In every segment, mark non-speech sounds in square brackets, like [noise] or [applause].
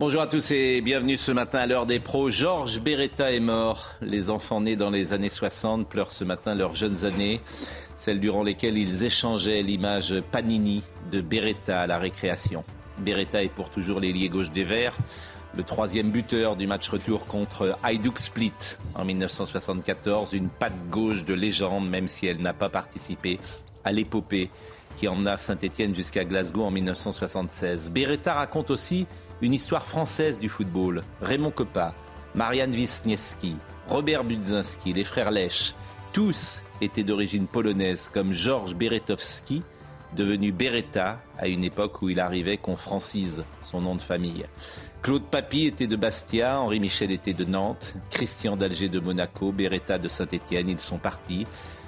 Bonjour à tous et bienvenue ce matin à l'heure des pros. Georges Beretta est mort. Les enfants nés dans les années 60 pleurent ce matin leurs jeunes années, celles durant lesquelles ils échangeaient l'image Panini de Beretta à la récréation. Beretta est pour toujours l'ailier gauche des Verts, le troisième buteur du match retour contre Hajduk Split en 1974, une patte gauche de légende même si elle n'a pas participé à l'épopée qui emmena Saint-Étienne jusqu'à Glasgow en 1976. Beretta raconte aussi une histoire française du football. Raymond Coppa, Marianne Wisniewski, Robert Budzinski, les frères Lech, tous étaient d'origine polonaise comme Georges Beretowski, devenu Beretta à une époque où il arrivait qu'on francise son nom de famille. Claude Papy était de Bastia, Henri Michel était de Nantes, Christian d'Alger de Monaco, Beretta de Saint-Étienne, ils sont partis.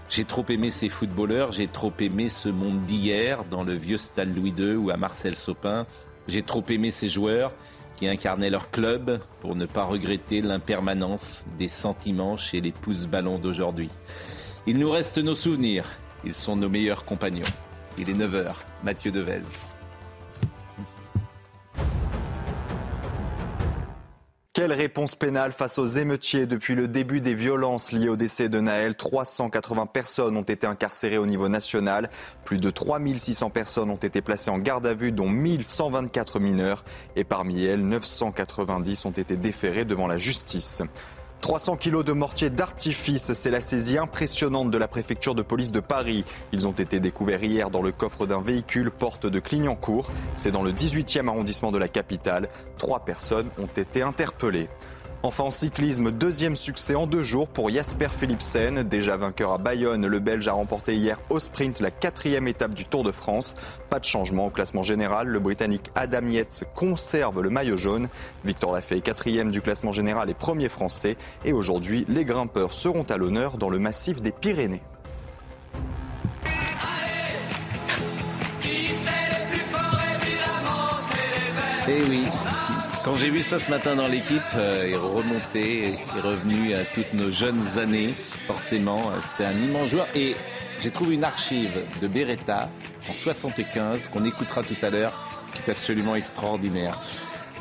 J'ai trop aimé ces footballeurs, j'ai trop aimé ce monde d'hier dans le vieux stade Louis II ou à Marcel Sopin. J'ai trop aimé ces joueurs qui incarnaient leur club pour ne pas regretter l'impermanence des sentiments chez les pouces-ballons d'aujourd'hui. Il nous reste nos souvenirs, ils sont nos meilleurs compagnons. Il est 9h, Mathieu Devez. Quelle réponse pénale face aux émeutiers depuis le début des violences liées au décès de Naël? 380 personnes ont été incarcérées au niveau national. Plus de 3600 personnes ont été placées en garde à vue, dont 1124 mineurs. Et parmi elles, 990 ont été déférées devant la justice. 300 kilos de mortier d'artifice, c'est la saisie impressionnante de la préfecture de police de Paris. Ils ont été découverts hier dans le coffre d'un véhicule porte de Clignancourt. C'est dans le 18e arrondissement de la capitale. Trois personnes ont été interpellées. Enfin en cyclisme, deuxième succès en deux jours pour Jasper Philipsen. Déjà vainqueur à Bayonne, le Belge a remporté hier au sprint la quatrième étape du Tour de France. Pas de changement au classement général, le Britannique Adam Yates conserve le maillot jaune. Victor Lafay, quatrième du classement général et premier français. Et aujourd'hui, les grimpeurs seront à l'honneur dans le massif des Pyrénées. Eh oui. Quand j'ai vu ça ce matin dans l'équipe, euh, est remonté, est revenu à toutes nos jeunes années. Forcément, euh, c'était un immense joueur. Et j'ai trouvé une archive de Beretta en 75 qu'on écoutera tout à l'heure, qui est absolument extraordinaire.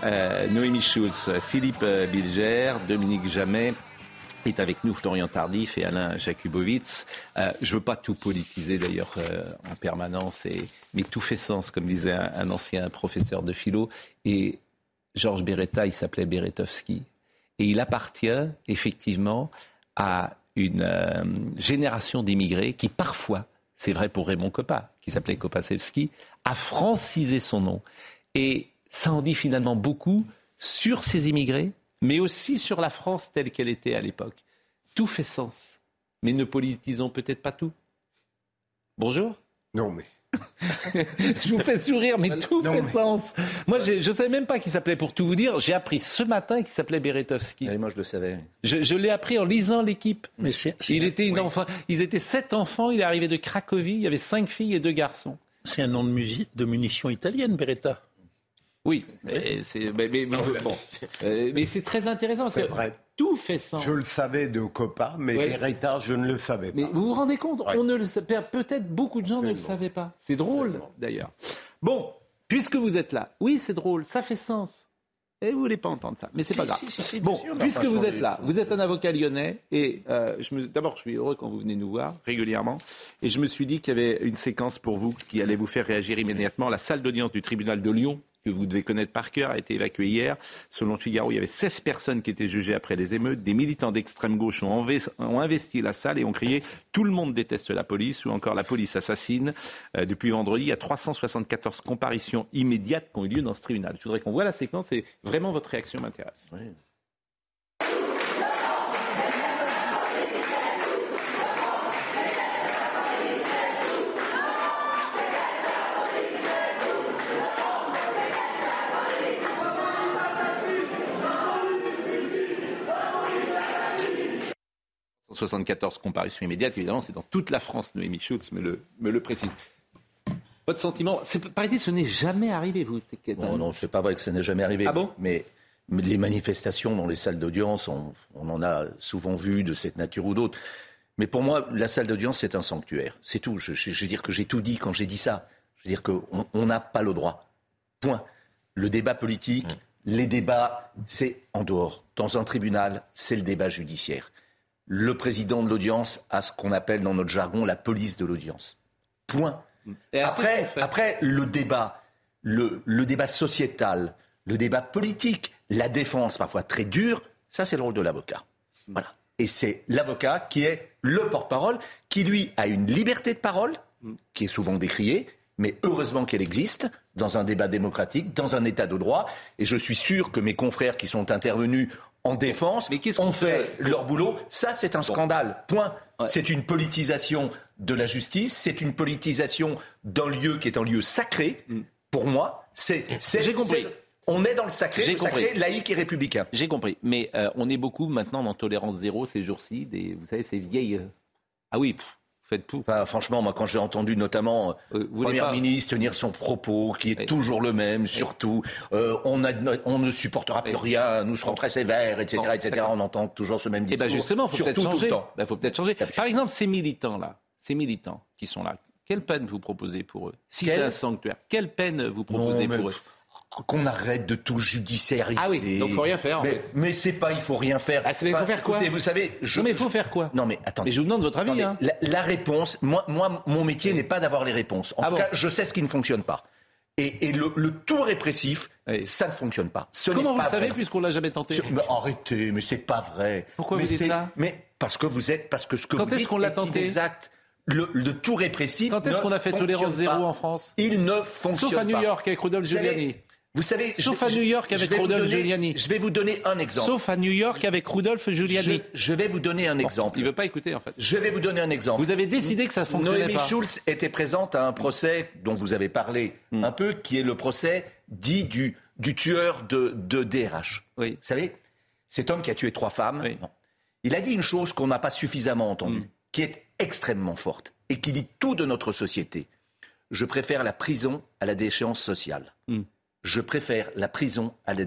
Euh, Noémie Schulz, Philippe euh, Bilger, Dominique Jamet, est avec nous Florian Tardif et Alain Jakubowicz. Euh, je veux pas tout politiser d'ailleurs euh, en permanence, et, mais tout fait sens, comme disait un, ancien professeur de philo. Georges Beretta, il s'appelait Beretowski. Et il appartient effectivement à une euh, génération d'immigrés qui parfois, c'est vrai pour Raymond Coppa, qui s'appelait Kopasevski, a francisé son nom. Et ça en dit finalement beaucoup sur ces immigrés, mais aussi sur la France telle qu'elle était à l'époque. Tout fait sens, mais ne politisons peut-être pas tout. Bonjour. Non, mais. [laughs] je vous fais sourire, mais tout Non, fait mais- sens. Moi, je ne savais même pas qu'il s'appelait, pour tout vous dire, j'ai appris ce matin qu'il s'appelait Beretowski. moi, je le savais. Je, je l'ai appris en lisant l'équipe. Mais Il était une enfant. Ils étaient sept enfants. Il est arrivé de Cracovie. Il y avait cinq filles et deux garçons. C'est un nom de, musique, de munitions italienne, Beretta. Oui, mais c'est mais, mais- mais- bon. Mais c'est très intéressant parce C'est que vrai. Tout fait sens. Je le savais de Copa, mais Ouais. Beretta, je ne le savais Mais pas. vous vous rendez compte Ouais. On ne le sait peut-être beaucoup de gens ne le savaient pas. C'est drôle d'ailleurs. Bon, puisque vous êtes là, oui, c'est drôle, ça fait sens. Et vous voulez pas entendre ça, mais c'est Si, pas grave. si, si, si, bien bon, sûr, puisque vous êtes là, vous êtes un avocat lyonnais et euh, je me- d'abord je suis heureux quand vous venez nous voir régulièrement et je me suis dit qu'il y avait une séquence pour vous qui allait vous faire réagir immédiatement. La salle d'audience du tribunal de Lyon que vous devez connaître par cœur, a été évacuée hier. Selon Figaro, il y avait 16 personnes qui étaient jugées après les émeutes. Des militants d'extrême gauche ont investi la salle et ont crié « Tout le monde déteste la police » ou encore « La police assassine Euh, Depuis vendredi, il y a 374 comparitions immédiates qui ont eu lieu dans ce tribunal. Je voudrais qu'on voit la séquence et vraiment votre réaction m'intéresse. 74, comparution immédiate. Évidemment, c'est dans toute la France. Noémie Schultz me le, me le précise. Votre sentiment, paraît-il, ce n'est jamais arrivé, vous Non, non, c'est pas vrai que ce n'est jamais arrivé. Ah bon? Mais les manifestations dans les salles d'audience, on, en a souvent vu de cette nature ou d'autre. Mais pour moi, la salle d'audience, c'est un sanctuaire. C'est tout. Je, je, veux dire que j'ai tout dit quand j'ai dit ça. Je veux dire qu'on n'a pas le droit. Point. Le débat politique, mm. les débats, c'est en dehors. Dans un tribunal, c'est le débat judiciaire. Le président de l'audience a ce qu'on appelle dans notre jargon la police de l'audience. Point. Et après, après, le débat, le, le, débat sociétal, le débat politique, la défense parfois très dure, ça c'est le rôle de l'avocat. Voilà. Et c'est l'avocat qui est le porte-parole, qui lui a une liberté de parole, qui est souvent décriée, mais heureusement qu'elle existe dans un débat démocratique, dans un état de droit. Et je suis sûr que mes confrères qui sont intervenus en défense mais ont fait, leur boulot. Ça, c'est un scandale. Point. C'est une politisation de la justice, c'est une politisation d'un lieu qui est un lieu sacré. Mm. Pour moi, c'est. J'ai compris. On est dans le sacré, le sacré laïque et républicain. J'ai compris. Mais euh, on est beaucoup maintenant dans tolérance zéro ces jours-ci. Vous savez, ces vieilles. Euh, ah oui, faites tout. franchement, moi, quand j'ai entendu notamment euh, le Premier ministre tenir son propos, qui est toujours le même, surtout, euh, on, on, ne supportera plus rien, nous serons très sévères, etc., etc. On entend toujours ce même discours. Et ben justement, faut peut-être changer. Il faut peut-être changer. Par exemple, ces militants-là, ces militants qui sont là, quelle peine vous proposez pour eux? Si c'est un sanctuaire, quelle peine vous proposez pour eux? Qu'on arrête de tout judiciariser. Ah oui, donc faut rien faire en mais, fait. Mais c'est pas, il faut rien faire. Ah, mais il faut faire quoi Vous savez, je, non, mais il faut faire quoi Non mais attendez. Mais je vous demande votre avis. Hein. La, réponse, moi, moi, mon métier n'est pas d'avoir les réponses. En ah tout cas, je sais ce qui ne fonctionne pas. Et, et le, le, tout répressif, ça ne fonctionne pas. Ce Comment vous le savez puisqu'on l'a jamais tenté mais Arrêtez, mais c'est pas vrai. Pourquoi mais vous dites ça Mais parce que vous êtes, parce que ce que Quand vous dites est-ce qu'on l'a tenté exact. Le, le, tout répressif. Quand est-ce qu'on a fait tolérance zéro en France Il ne fonctionne pas. Sauf à New York avec Rudolf Giuliani. Vous savez, sauf à New York avec Rudolf Giuliani. Je vais vous donner un exemple. Sauf à New York avec Rudolf Giuliani. Je, vais vous donner un exemple. il veut pas écouter en fait. Je vais vous donner un exemple. Vous avez décidé que ça fonctionnait Noémie Schulz était présente à un procès dont vous avez parlé hmm. un peu, qui est le procès dit du, du tueur de, de DRH. Oui. Vous savez, cet homme qui a tué trois femmes, il a dit une chose qu'on n'a pas suffisamment entendue, hmm. qui est extrêmement forte et qui dit tout de notre société. Je préfère la prison à la déchéance sociale. Hmm je préfère la prison à la,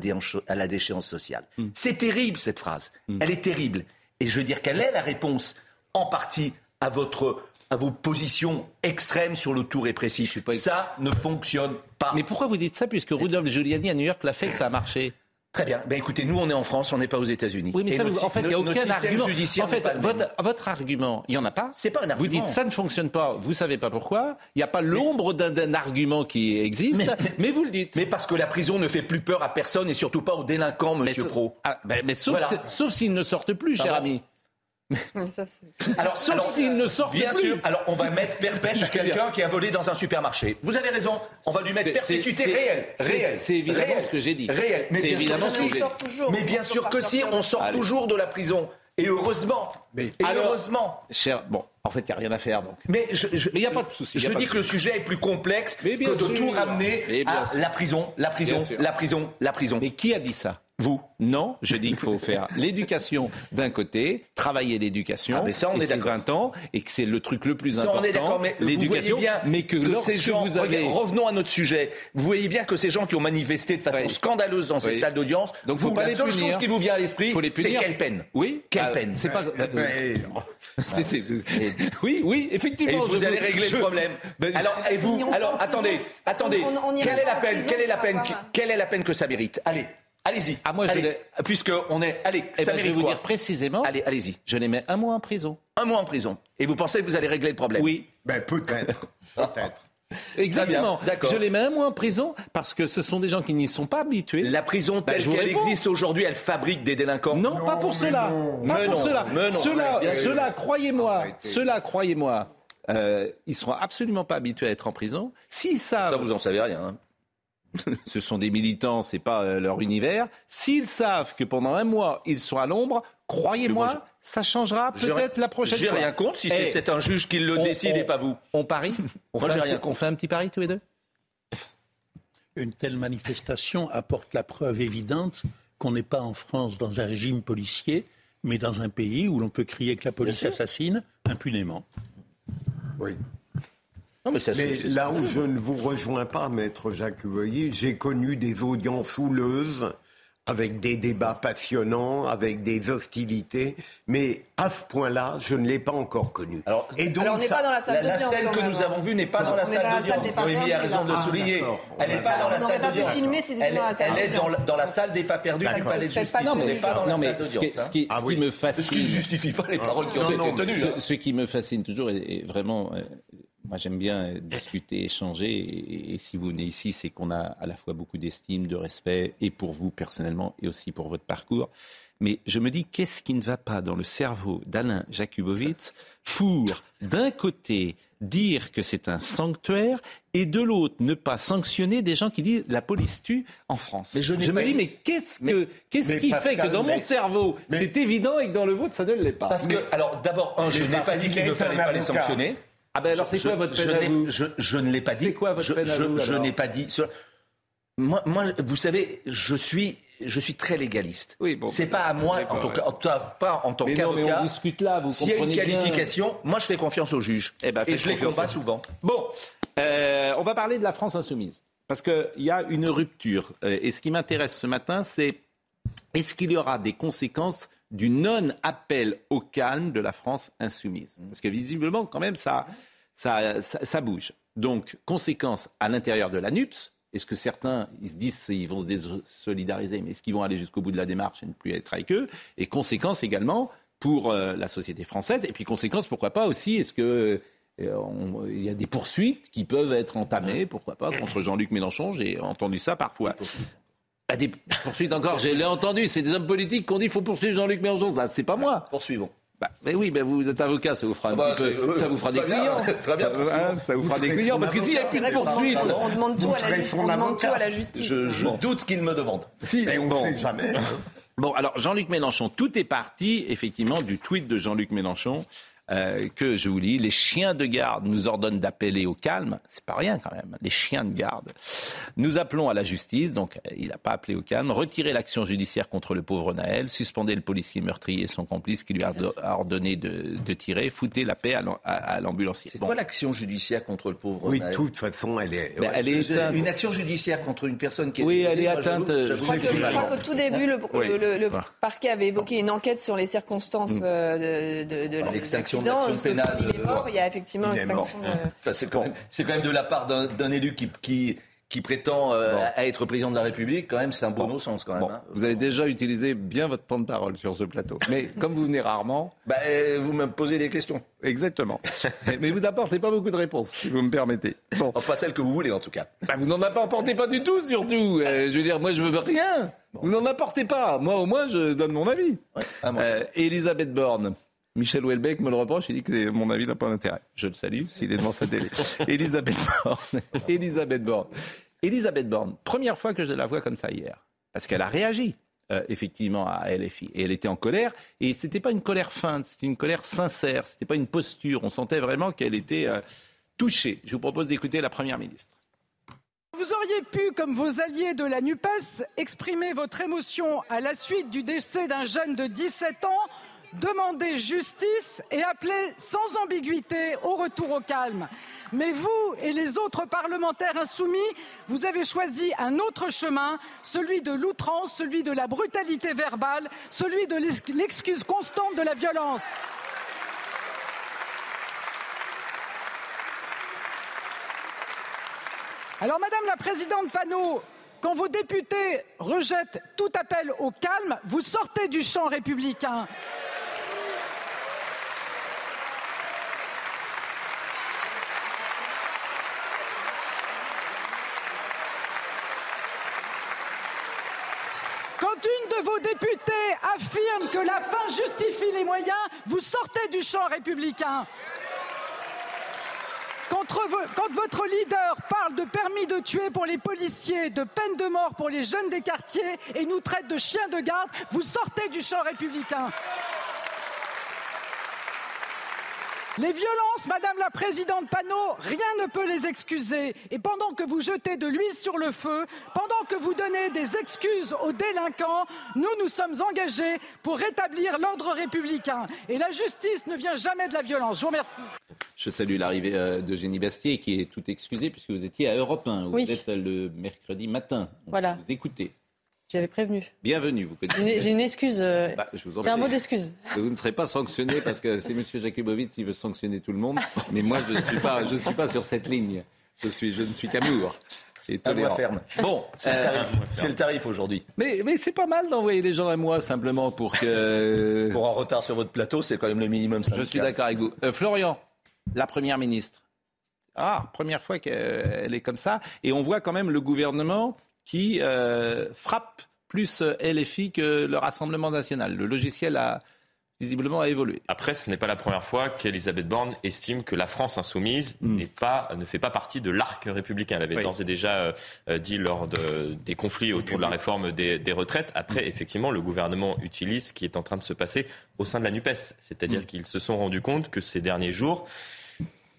déchéance, sociale. Hmm. C'est terrible cette phrase. Hmm. Elle est terrible. Et je veux dire qu'elle est la réponse en partie à votre à vos positions extrêmes sur le tout répressif. Ça ne fonctionne pas. Mais pourquoi vous dites ça puisque Rudolf Giuliani à New York l'a fait que ça a marché? Très bien. Ben écoutez, nous on est en France, on n'est pas aux États-Unis. Oui, mais ça, en fait, il n'y a aucun argument. En fait, votre, argument, il n'y en a pas. C'est pas un argument. Vous dites ça ne fonctionne pas. Vous savez pas pourquoi. Il n'y a pas l'ombre d'un argument qui existe, mais, vous le dites. Mais parce que la prison ne fait plus peur à personne et surtout pas aux délinquants, Monsieur Pro. Ah, ben, mais sauf, sauf s'ils ne sortent plus, cher ami. Alors, sauf s'il ne sort bien plus. Sûr. Alors, on va mettre perpète quelqu'un qui a volé dans un supermarché. Vous avez raison. On va lui mettre perpétuité réelle. Réelle. C'est évidemment ce que j'ai dit. Réel. Mais c'est évidemment ce que j'ai dit. Mais bien sûr que si, on sort toujours de la prison. Et heureusement. Mais et heureusement. Cher, bon, en fait, il n'y a rien à faire donc. Mais il n'y a pas de souci. Je dis que le sujet est plus complexe que de tout ramener à la prison, la prison, la prison, la prison. Mais qui a dit ça? Vous Non, je dis qu'il faut faire [laughs] l'éducation d'un côté, travailler l'éducation. Ah mais ça, on est 20 ans et que c'est le truc le plus ça, important. mais l'éducation. Mais que, ces gens, vous avez... revenons à notre sujet. Vous voyez bien que ces gens qui ont manifesté de façon scandaleuse dans cette salle d'audience, donc vous, pas la seule chose qui vous vient à l'esprit, c'est quelle peine? Oui, quelle ah, peine? C'est pas. [laughs] [laughs] oui, oui, effectivement. Et vous allez régler le problème. Alors, et vous Alors, attendez, attendez. Quelle est la peine Quelle est la peine Quelle est la peine que ça mérite? Allez. Allez-y. Ah, moi, allez, puisque on est. Allez, eh ça ben, je vais vous dire précisément. Allez, allez-y. Je les mets un mois en prison. Un mois en prison. Et vous pensez que vous allez régler le problème Oui. Ben peut-être. [laughs] peut-être. Exactement. Je les mets un mois en prison parce que ce sont des gens qui n'y sont pas habitués. La prison ben, telle qu'elle existe aujourd'hui, elle fabrique des délinquants. Non, pas pour cela. Pas pour cela. Cela, croyez-moi, cela, croyez-moi, euh, ils seront absolument pas habitués à être en prison. S'ils savent. Ça, vous en savez rien. Hein. Ce sont des militants, c'est pas euh, leur univers. S'ils savent que pendant un mois ils sont à l'ombre, croyez-moi, ça changera peut-être la prochaine fois. J'ai rien contre si eh, c'est un juge qui le décide et pas vous. On parie [laughs] on, fait rien on fait un petit pari tous les deux? Une telle manifestation apporte la preuve évidente qu'on n'est pas en France dans un régime policier, mais dans un pays où l'on peut crier que la police assassine impunément. Oui. Non, mais, ça, Mais c'est- là où je ne vous rejoins pas, maître Jacques Voyer, j'ai connu des audiences houleuses avec des débats passionnants, avec des hostilités, mais à ce point-là, je ne l'ai pas encore connu. Alors, Et donc, Alors on n'est pas dans la La, salle la d'audience. scène que nous hein. avons vue n'est pas dans la dans salle la salle d'audience. des pas Noémie a raison de le souligner. Elle n'est pas dans la salle d'audience. Elle, dans la salle elle est dans, d'audience. la- dans la salle des pas perdus du palais de justice. la non, mais ce qui, d'audience. hein. ce ne justifie pas les paroles qui ont Non, été tenues. hein. ce, qui me fascine toujours, et, et vraiment, euh, moi j'aime bien euh, discuter, échanger, et, et si vous venez ici, c'est qu'on a à la fois beaucoup d'estime, de respect, et pour vous personnellement, et aussi pour votre parcours. Mais je me dis, qu'est-ce qui ne va pas dans le cerveau d'Alain Jakubowicz pour, d'un côté, dire que c'est un sanctuaire, et de l'autre, ne pas sanctionner des gens qui disent la police tue en France? Mais je n'ai me dis, mais qu'est-ce que, qu'est-ce qui fait que dans mon mais- cerveau, mais- c'est évident et que dans le vôtre, ça ne l'est pas? Parce que, alors d'abord, un, je n'ai pas dit qu'il ne fallait pas les sanctionner. Ah ben alors c'est Je- quoi votre je, peine à n'ai- vous je, je ne l'ai pas dit. C'est quoi votre je, peine à je- vous, je n'ai pas dit. Moi, moi, vous savez, je suis, je suis très légaliste. Oui, bon, c'est bah, pas à moi, en tant en pas en qu'avocat. on discute là, vous S'il y a une bien. qualification, moi je fais confiance au juge. Eh ben, et je les combats au- souvent. Bon, euh, on va parler de la France insoumise. Parce qu'il y a une rupture. Euh, Et ce qui m'intéresse ce matin, c'est est-ce qu'il y aura des conséquences du non-appel au calme de la France insoumise Parce que visiblement, quand même, ça, ça, ça, ça bouge. Donc, conséquences à l'intérieur de la NUPS. Est-ce que certains, ils se disent ils vont se désolidariser, mais est-ce qu'ils vont aller jusqu'au bout de la démarche et ne plus être avec eux? Et conséquences également pour euh, la société française. Et puis conséquences, pourquoi pas aussi, est-ce que euh, on- il y a des poursuites qui peuvent être entamées, pourquoi pas, contre Jean-Luc Mélenchon? J'ai entendu ça parfois. Bah, des poursuites encore, je l'ai entendu, c'est des hommes politiques qui ont dit qu'il faut poursuivre Jean-Luc Mélenchon. Ça, c'est pas moi. Poursuivons. Bah, mais oui, mais vous êtes avocat, ça vous fera un bah, petit peu, c'est- ça vous fera des clients. très bien. Hein, ça vous, Vous fera des clients, parce que s'il n'y a plus de poursuite, On demande tout, à la, justice- son on demande tout avocat. à la justice. Je, je doute qu'il me demande. si, Et on ne bon. sait jamais. hein. Bon, alors Jean-Luc Mélenchon, tout est parti effectivement du tweet de Jean-Luc Mélenchon euh, que je vous lis. Les chiens de garde nous ordonnent d'appeler au calme. C'est pas rien quand même. Les chiens de garde. Nous appelons à la justice, donc euh, il n'a pas appelé au calme. Retirer l'action judiciaire contre le pauvre Naël. Suspendez le policier meurtrier et son complice qui lui a ordo- a ordonné de, de tirer. Foutez la paix à l'am- à- à l'ambulancier. C'est Bon. quoi l'action judiciaire contre le pauvre Oui, de Naël toute façon, elle est. Ben, elle est. Une action judiciaire contre une personne qui est Oui, elle est moi, atteinte, euh, Je crois qu'au tout début, le, Oui. le- le- le Voilà. parquet avait évoqué une enquête sur les circonstances euh, de, de, de, Ah, l'extinction pénale, Il est euh, mort. Il y a effectivement l'extinction de. Enfin, c'est quand, même- c'est quand même de la part d'un d'un élu qui, qui, qui prétend euh, à être président de la République, quand même, c'est un bon Bon. sens quand même. Bon, hein. vous avez déjà utilisé bien votre temps de parole sur ce plateau. Mais comme vous venez rarement, [laughs] Bah, euh, vous me posez des questions. Exactement. [laughs] Mais vous n'apportez pas beaucoup de réponses, si vous me permettez. Bon. Enfin, pas celles que vous voulez, en tout cas. Bah, vous n'en apportez pas du tout, surtout. Euh, je veux dire, moi, je veux rien. Vous n'en apportez pas. Moi, au moins, je donne mon avis. Ouais. Ah, moi. Elisabeth Borne. Michel Houellebecq me le reproche, il dit que mon avis n'a pas d'intérêt. Je le salue s'il est devant sa télé. [laughs] Elisabeth Borne. [laughs] Elisabeth Borne. Elisabeth Borne, première fois que je la vois comme ça hier. Parce qu'elle a réagi. euh, effectivement à LFI et elle était en colère et c'était pas une colère feinte c'était une colère sincère c'était pas une posture on sentait vraiment qu'elle était euh, touchée je vous propose d'écouter la première ministre Vous auriez pu, comme vos alliés de la NUPES, exprimer votre émotion à la suite du décès d'un jeune de 17 ans, demander justice et appeler sans ambiguïté au retour au calme. Mais vous et les autres parlementaires insoumis, vous avez choisi un autre chemin, celui de l'outrance, celui de la brutalité verbale, celui de l'ex- l'excuse constante de la violence. Alors, Madame la Présidente Panot, quand vos députés rejettent tout appel au calme, vous sortez du champ républicain. Quand une de vos députées affirme que la fin justifie les moyens, vous sortez du champ républicain. Quand votre leader parle de permis de tuer pour les policiers, de peine de mort pour les jeunes des quartiers et nous traite de chiens de garde, vous sortez du champ républicain. Les violences, Madame la Présidente Panot, rien ne peut les excuser. Et pendant que vous jetez de l'huile sur le feu, pendant que vous donnez des excuses aux délinquants, nous nous sommes engagés pour rétablir l'ordre républicain. Et la justice ne vient jamais de la violence. Je vous remercie. Je salue l'arrivée euh, d'Eugénie Bastier, qui est tout excusée, puisque vous étiez à Europe 1, où Oui. vous êtes le mercredi matin. On Voilà. Vous écoutez. J'avais prévenu. Bienvenue, vous J'ai connaissez. j'ai une excuse. euh, Bah, je vous en J'ai un mot d'excuse. Vous ne serez pas sanctionné parce que c'est M. Jakubowicz qui veut sanctionner tout le monde. Mais moi, je ne suis pas, je ne suis pas sur cette ligne. Je, suis, je ne suis qu'amour. et À ferme. Bon, C'est le euh, tarif, c'est le tarif aujourd'hui. mais, mais c'est pas mal d'envoyer les gens à moi simplement pour que. Pour un retard sur votre plateau, c'est quand même le minimum Je syndical. suis d'accord avec vous. Euh, Florian, la première ministre. Ah, première fois qu'elle est comme ça. Et on voit quand même le gouvernement qui euh, frappe plus euh, LFI que le Rassemblement national. Le logiciel a visiblement a évolué. Après, ce n'est pas la première fois qu'Elisabeth Borne estime que la France insoumise pas, ne fait pas partie de l'arc républicain. Elle avait Oui. d'ores et déjà euh, dit lors de- des conflits autour de la réforme des, des retraites. Après, effectivement, le gouvernement utilise ce qui est en train de se passer au sein de la NUPES. C'est-à-dire qu'ils se sont rendus compte que ces derniers jours,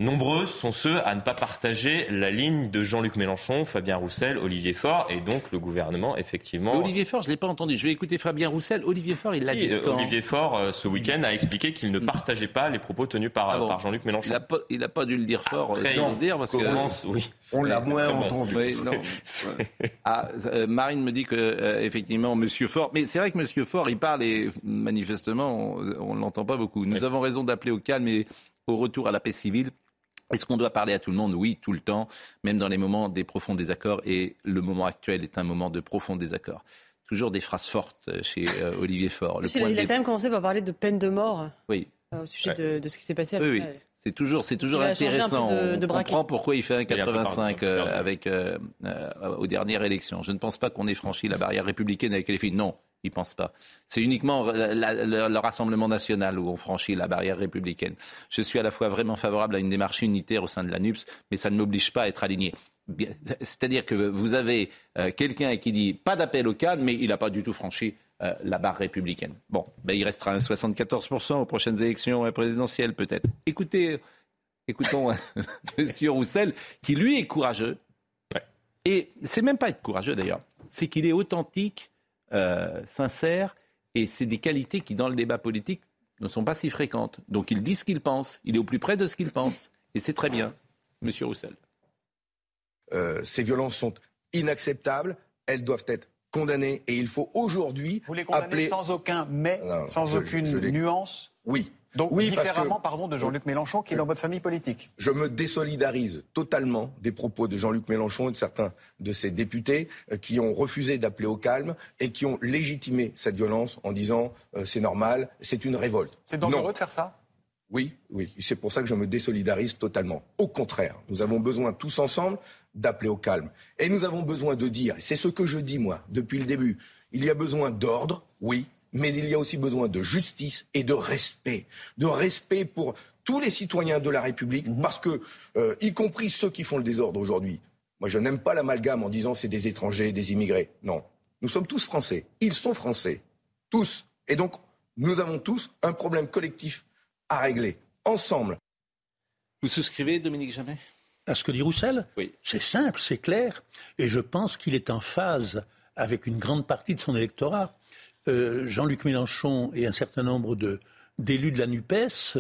Nombreux sont ceux à ne pas partager la ligne de Jean-Luc Mélenchon, Fabien Roussel, Olivier Faure, et donc le gouvernement, effectivement. Mais Olivier Faure, je ne l'ai pas entendu. Je vais écouter Fabien Roussel. Olivier Faure, il l'a Si, dit euh, quand Olivier Faure, euh, ce week-end, a expliqué qu'il ne partageait pas les propos tenus par, Ah bon par Jean-Luc Mélenchon. Il n'a pas, dû le dire fort, Après, euh, j'ose dire, parce que... commence, oui. On l'a moins entendu. Oui. [laughs] Ah, Marine me dit que euh, effectivement Monsieur Faure, mais c'est vrai que Monsieur Faure, il parle et manifestement on ne l'entend pas beaucoup. Nous Oui. avons raison d'appeler au calme et au retour à la paix civile. Est-ce qu'on doit parler à tout le monde? Oui, tout le temps, même dans les moments des profonds désaccords. Et le moment actuel est un moment de profond désaccord. Toujours des phrases fortes euh, chez euh, Olivier Faure. Il, a, il a de quand même commencé par parler de peine de mort Oui, euh, au sujet Ouais. de, de ce qui s'est passé oui, avec oui. C'est toujours, c'est toujours intéressant. de- de on comprend pourquoi il fait un Il est un peu 85 perdu, euh, avec euh, euh, aux dernières élections. Je ne pense pas qu'on ait franchi la barrière républicaine avec les filles. Non, il ne pense pas. C'est uniquement la- la- le, le Rassemblement national où on franchit la barrière républicaine. Je suis à la fois vraiment favorable à une démarche unitaire au sein de la NUPS, mais ça ne m'oblige pas à être aligné. C'est-à-dire que vous avez euh, quelqu'un qui dit pas d'appel au calme, mais il n'a pas du tout franchi euh, la barre républicaine. Bon, ben, il restera un 74% aux prochaines élections euh, présidentielles peut-être. Écoutez, écoutons [laughs] Monsieur Roussel, qui lui est courageux. Ouais. Et c'est même pas être courageux d'ailleurs, c'est qu'il est authentique, euh, sincère, et c'est des qualités qui dans le débat politique ne sont pas si fréquentes. Donc il dit ce qu'il pense, il est au plus près de ce qu'il pense, et c'est très bien, Monsieur Roussel. Euh, ces violences sont inacceptables, elles doivent être condamnées et il faut aujourd'hui Vous les condamnez appeler... sans aucun mais, Non, sans je- aucune je les- nuance Oui. Donc Oui, différemment, que- pardon, de Jean-Luc Mélenchon qui est dans votre famille politique. Je me désolidarise totalement des propos de Jean-Luc Mélenchon et de certains de ses députés euh, qui ont refusé d'appeler au calme et qui ont légitimé cette violence en disant euh, c'est normal, c'est une révolte. C'est dangereux Non. de faire ça? Oui, oui. C'est pour ça que je me désolidarise totalement. Au contraire, nous avons besoin tous ensemble d'appeler au calme. Et nous avons besoin de dire, et c'est ce que je dis moi depuis le début, il y a besoin d'ordre, oui, mais il y a aussi besoin de justice et de respect. De respect pour tous les citoyens de la République, parce que, euh, y compris ceux qui font le désordre aujourd'hui, moi je n'aime pas l'amalgame en disant c'est des étrangers, des immigrés. Non. Nous sommes tous français. Ils sont français. Tous. Et donc, nous avons tous un problème collectif à régler. Ensemble. Vous souscrivez, Dominique Jamais? À ce que dit Roussel Oui. C'est simple, c'est clair. Et je pense qu'il est en phase avec une grande partie de son électorat. Euh, Jean-Luc Mélenchon et un certain nombre de- d'élus de, la NUPES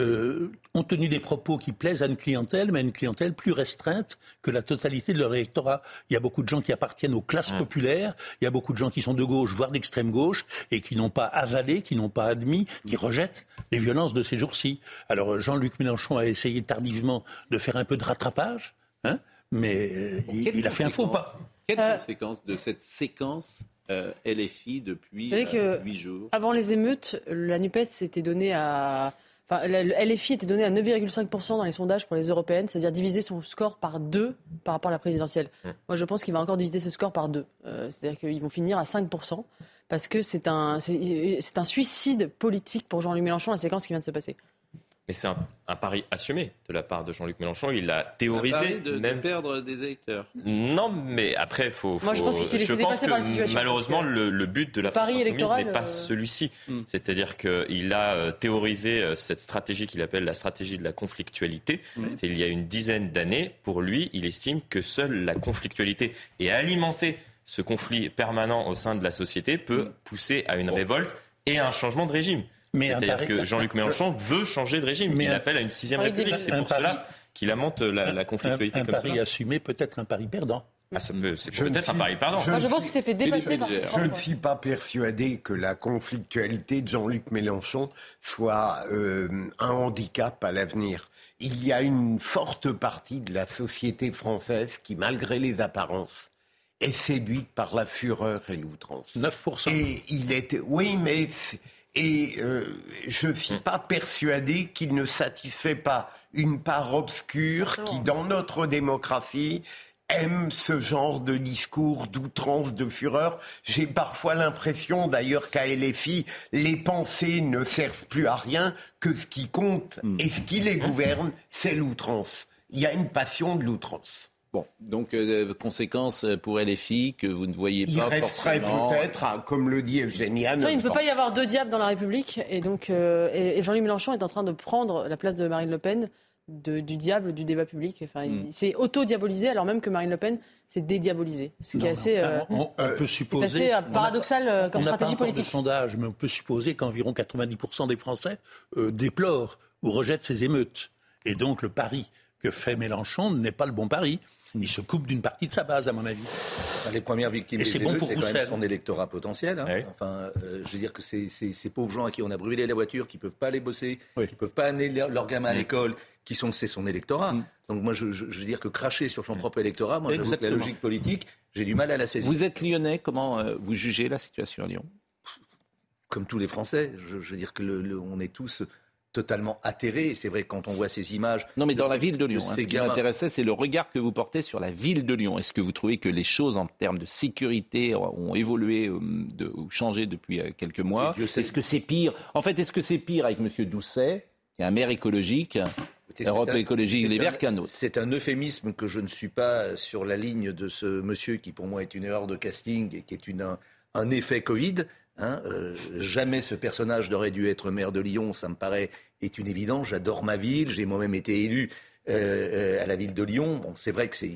euh, ont tenu des propos qui plaisent à une clientèle, mais à une clientèle plus restreinte que la totalité de leur électorat. Il y a beaucoup de gens qui appartiennent aux classes populaires, il y a beaucoup de gens qui sont de gauche, voire d'extrême gauche, et qui n'ont pas avalé, qui n'ont pas admis, qui rejettent les violences de ces jours-ci. Alors euh, Jean-Luc Mélenchon a essayé tardivement de faire un peu de rattrapage, hein, mais euh, il, a fait un faux pas. Quelles Euh, conséquences de cette séquence euh, LFI depuis euh, huit jours? Avant les émeutes, la NUPES était donnée à. Enfin, le LFI était donné à 9,5% dans les sondages pour les européennes, c'est-à-dire diviser son score par deux par rapport à la présidentielle. Moi, je pense qu'il va encore diviser ce score par deux. Euh, c'est-à-dire qu'ils vont finir à 5%, parce que c'est un, c'est, c'est un suicide politique pour Jean-Luc Mélenchon, la séquence qui vient de se passer. Mais c'est un, un pari assumé de la part de Jean-Luc Mélenchon. Il a Un théorisé pari de, de même perdre des électeurs. Non, mais après, faut. Moi, je faut- pense qu'il s'est laissé je pense dépasser que par la situation, Malheureusement, le, le but de la France insoumise n'est pas euh, celui-ci. Hmm. C'est-à-dire qu'il a euh, théorisé euh, cette stratégie qu'il appelle la stratégie de la conflictualité. C'était il y a une dizaine d'années. Pour lui, il estime que seule la conflictualité et alimenter ce conflit permanent au sein de la société peut pousser à une révolte et à un changement de régime. C'est-à-dire que Jean-Luc Mélenchon veut changer de régime. Mais il un- appelle à une sixième république. C'est pour pari- cela qu'il lamente la, la conflictualité un, un comme pari ça. assumé, peut-être un pari perdant. Ah, ça peut- c'est Je ne peut-être un suis- pari pardon. je pense qu'il s'est fait dépasser par Je ne suis pas persuadé que la conflictualité de Jean-Luc Mélenchon soit euh, un handicap à l'avenir. Il y a une forte partie de la société française qui, malgré les apparences, est séduite par la fureur et l'outrance. 9%. Et il était, oui, mais et euh, je suis pas persuadé qu'il ne satisfait pas une part obscure qui, dans notre démocratie, aime ce genre de discours d'outrance, de fureur. J'ai parfois l'impression, d'ailleurs, qu'à LFI, les pensées ne servent plus à rien, que ce qui compte et ce qui les gouverne, c'est l'outrance. Il y a une passion de l'outrance. Bon, donc euh, conséquence pour LFI que vous ne voyez Il pas resterait forcément. peut-être, à- comme le dit Eugénie Tu vois, il ne peut pas y avoir deux diables dans la République. Et donc, euh, et, et Jean-Luc Mélenchon est en train de prendre la place de Marine Le Pen de- du diable du débat public. Enfin, il- Hmm. c'est auto-diabolisé, alors même que Marine Le Pen s'est dédiabolisée. Ce qui est assez, euh, on, on peut c'est supposer. assez euh, on a- paradoxal euh, comme on n'a pas stratégie encore de politique. sondage, mais on peut supposer qu'environ 90% des Français euh, déplorent ou rejettent ces émeutes. Et donc le pari que fait Mélenchon n'est pas le bon pari. Il se coupe d'une partie de sa base, à mon avis. Enfin, les premières victimes c'est bon pour quand même son électorat potentiel. hein. Oui. Enfin, euh, je veux dire que c'est ces pauvres gens à qui on a brûlé la voiture, qui peuvent pas aller bosser, Oui. qui peuvent pas amener leur, leur gamin à l'école, qui sont c'est son électorat. Donc moi, je, je- je veux dire que cracher sur son propre électorat, moi, j'avoue que la logique politique, j'ai du mal à la saisir. Vous êtes lyonnais, comment euh, vous jugez la situation à Lyon? Comme tous les Français, je, je veux dire que le, le- on est tous totalement atterrés. C'est vrai quand on voit ces images. Non, mais dans ces- la ville de Lyon. hein, ce qui m'intéressait, c'est le regard que vous portez sur la ville de Lyon. Est-ce que vous trouvez que les choses en termes de sécurité ont évolué euh, de- ou changé depuis euh, quelques mois? Est-ce que c'est pire? En fait, est-ce que c'est pire avec M. Doucet, qui est un maire écologique, Europe Écologie Les Verts, qu'un autre? C'est un euphémisme que je ne suis pas sur la ligne de ce monsieur qui, pour moi, est une erreur de casting et qui est une, un, un effet Covid. Hein. Euh, jamais ce personnage n'aurait dû être maire de Lyon, ça me paraît est une évidence. J'adore ma ville, j'ai moi-même été élu euh, euh, à la ville de Lyon. Bon, c'est vrai que c'est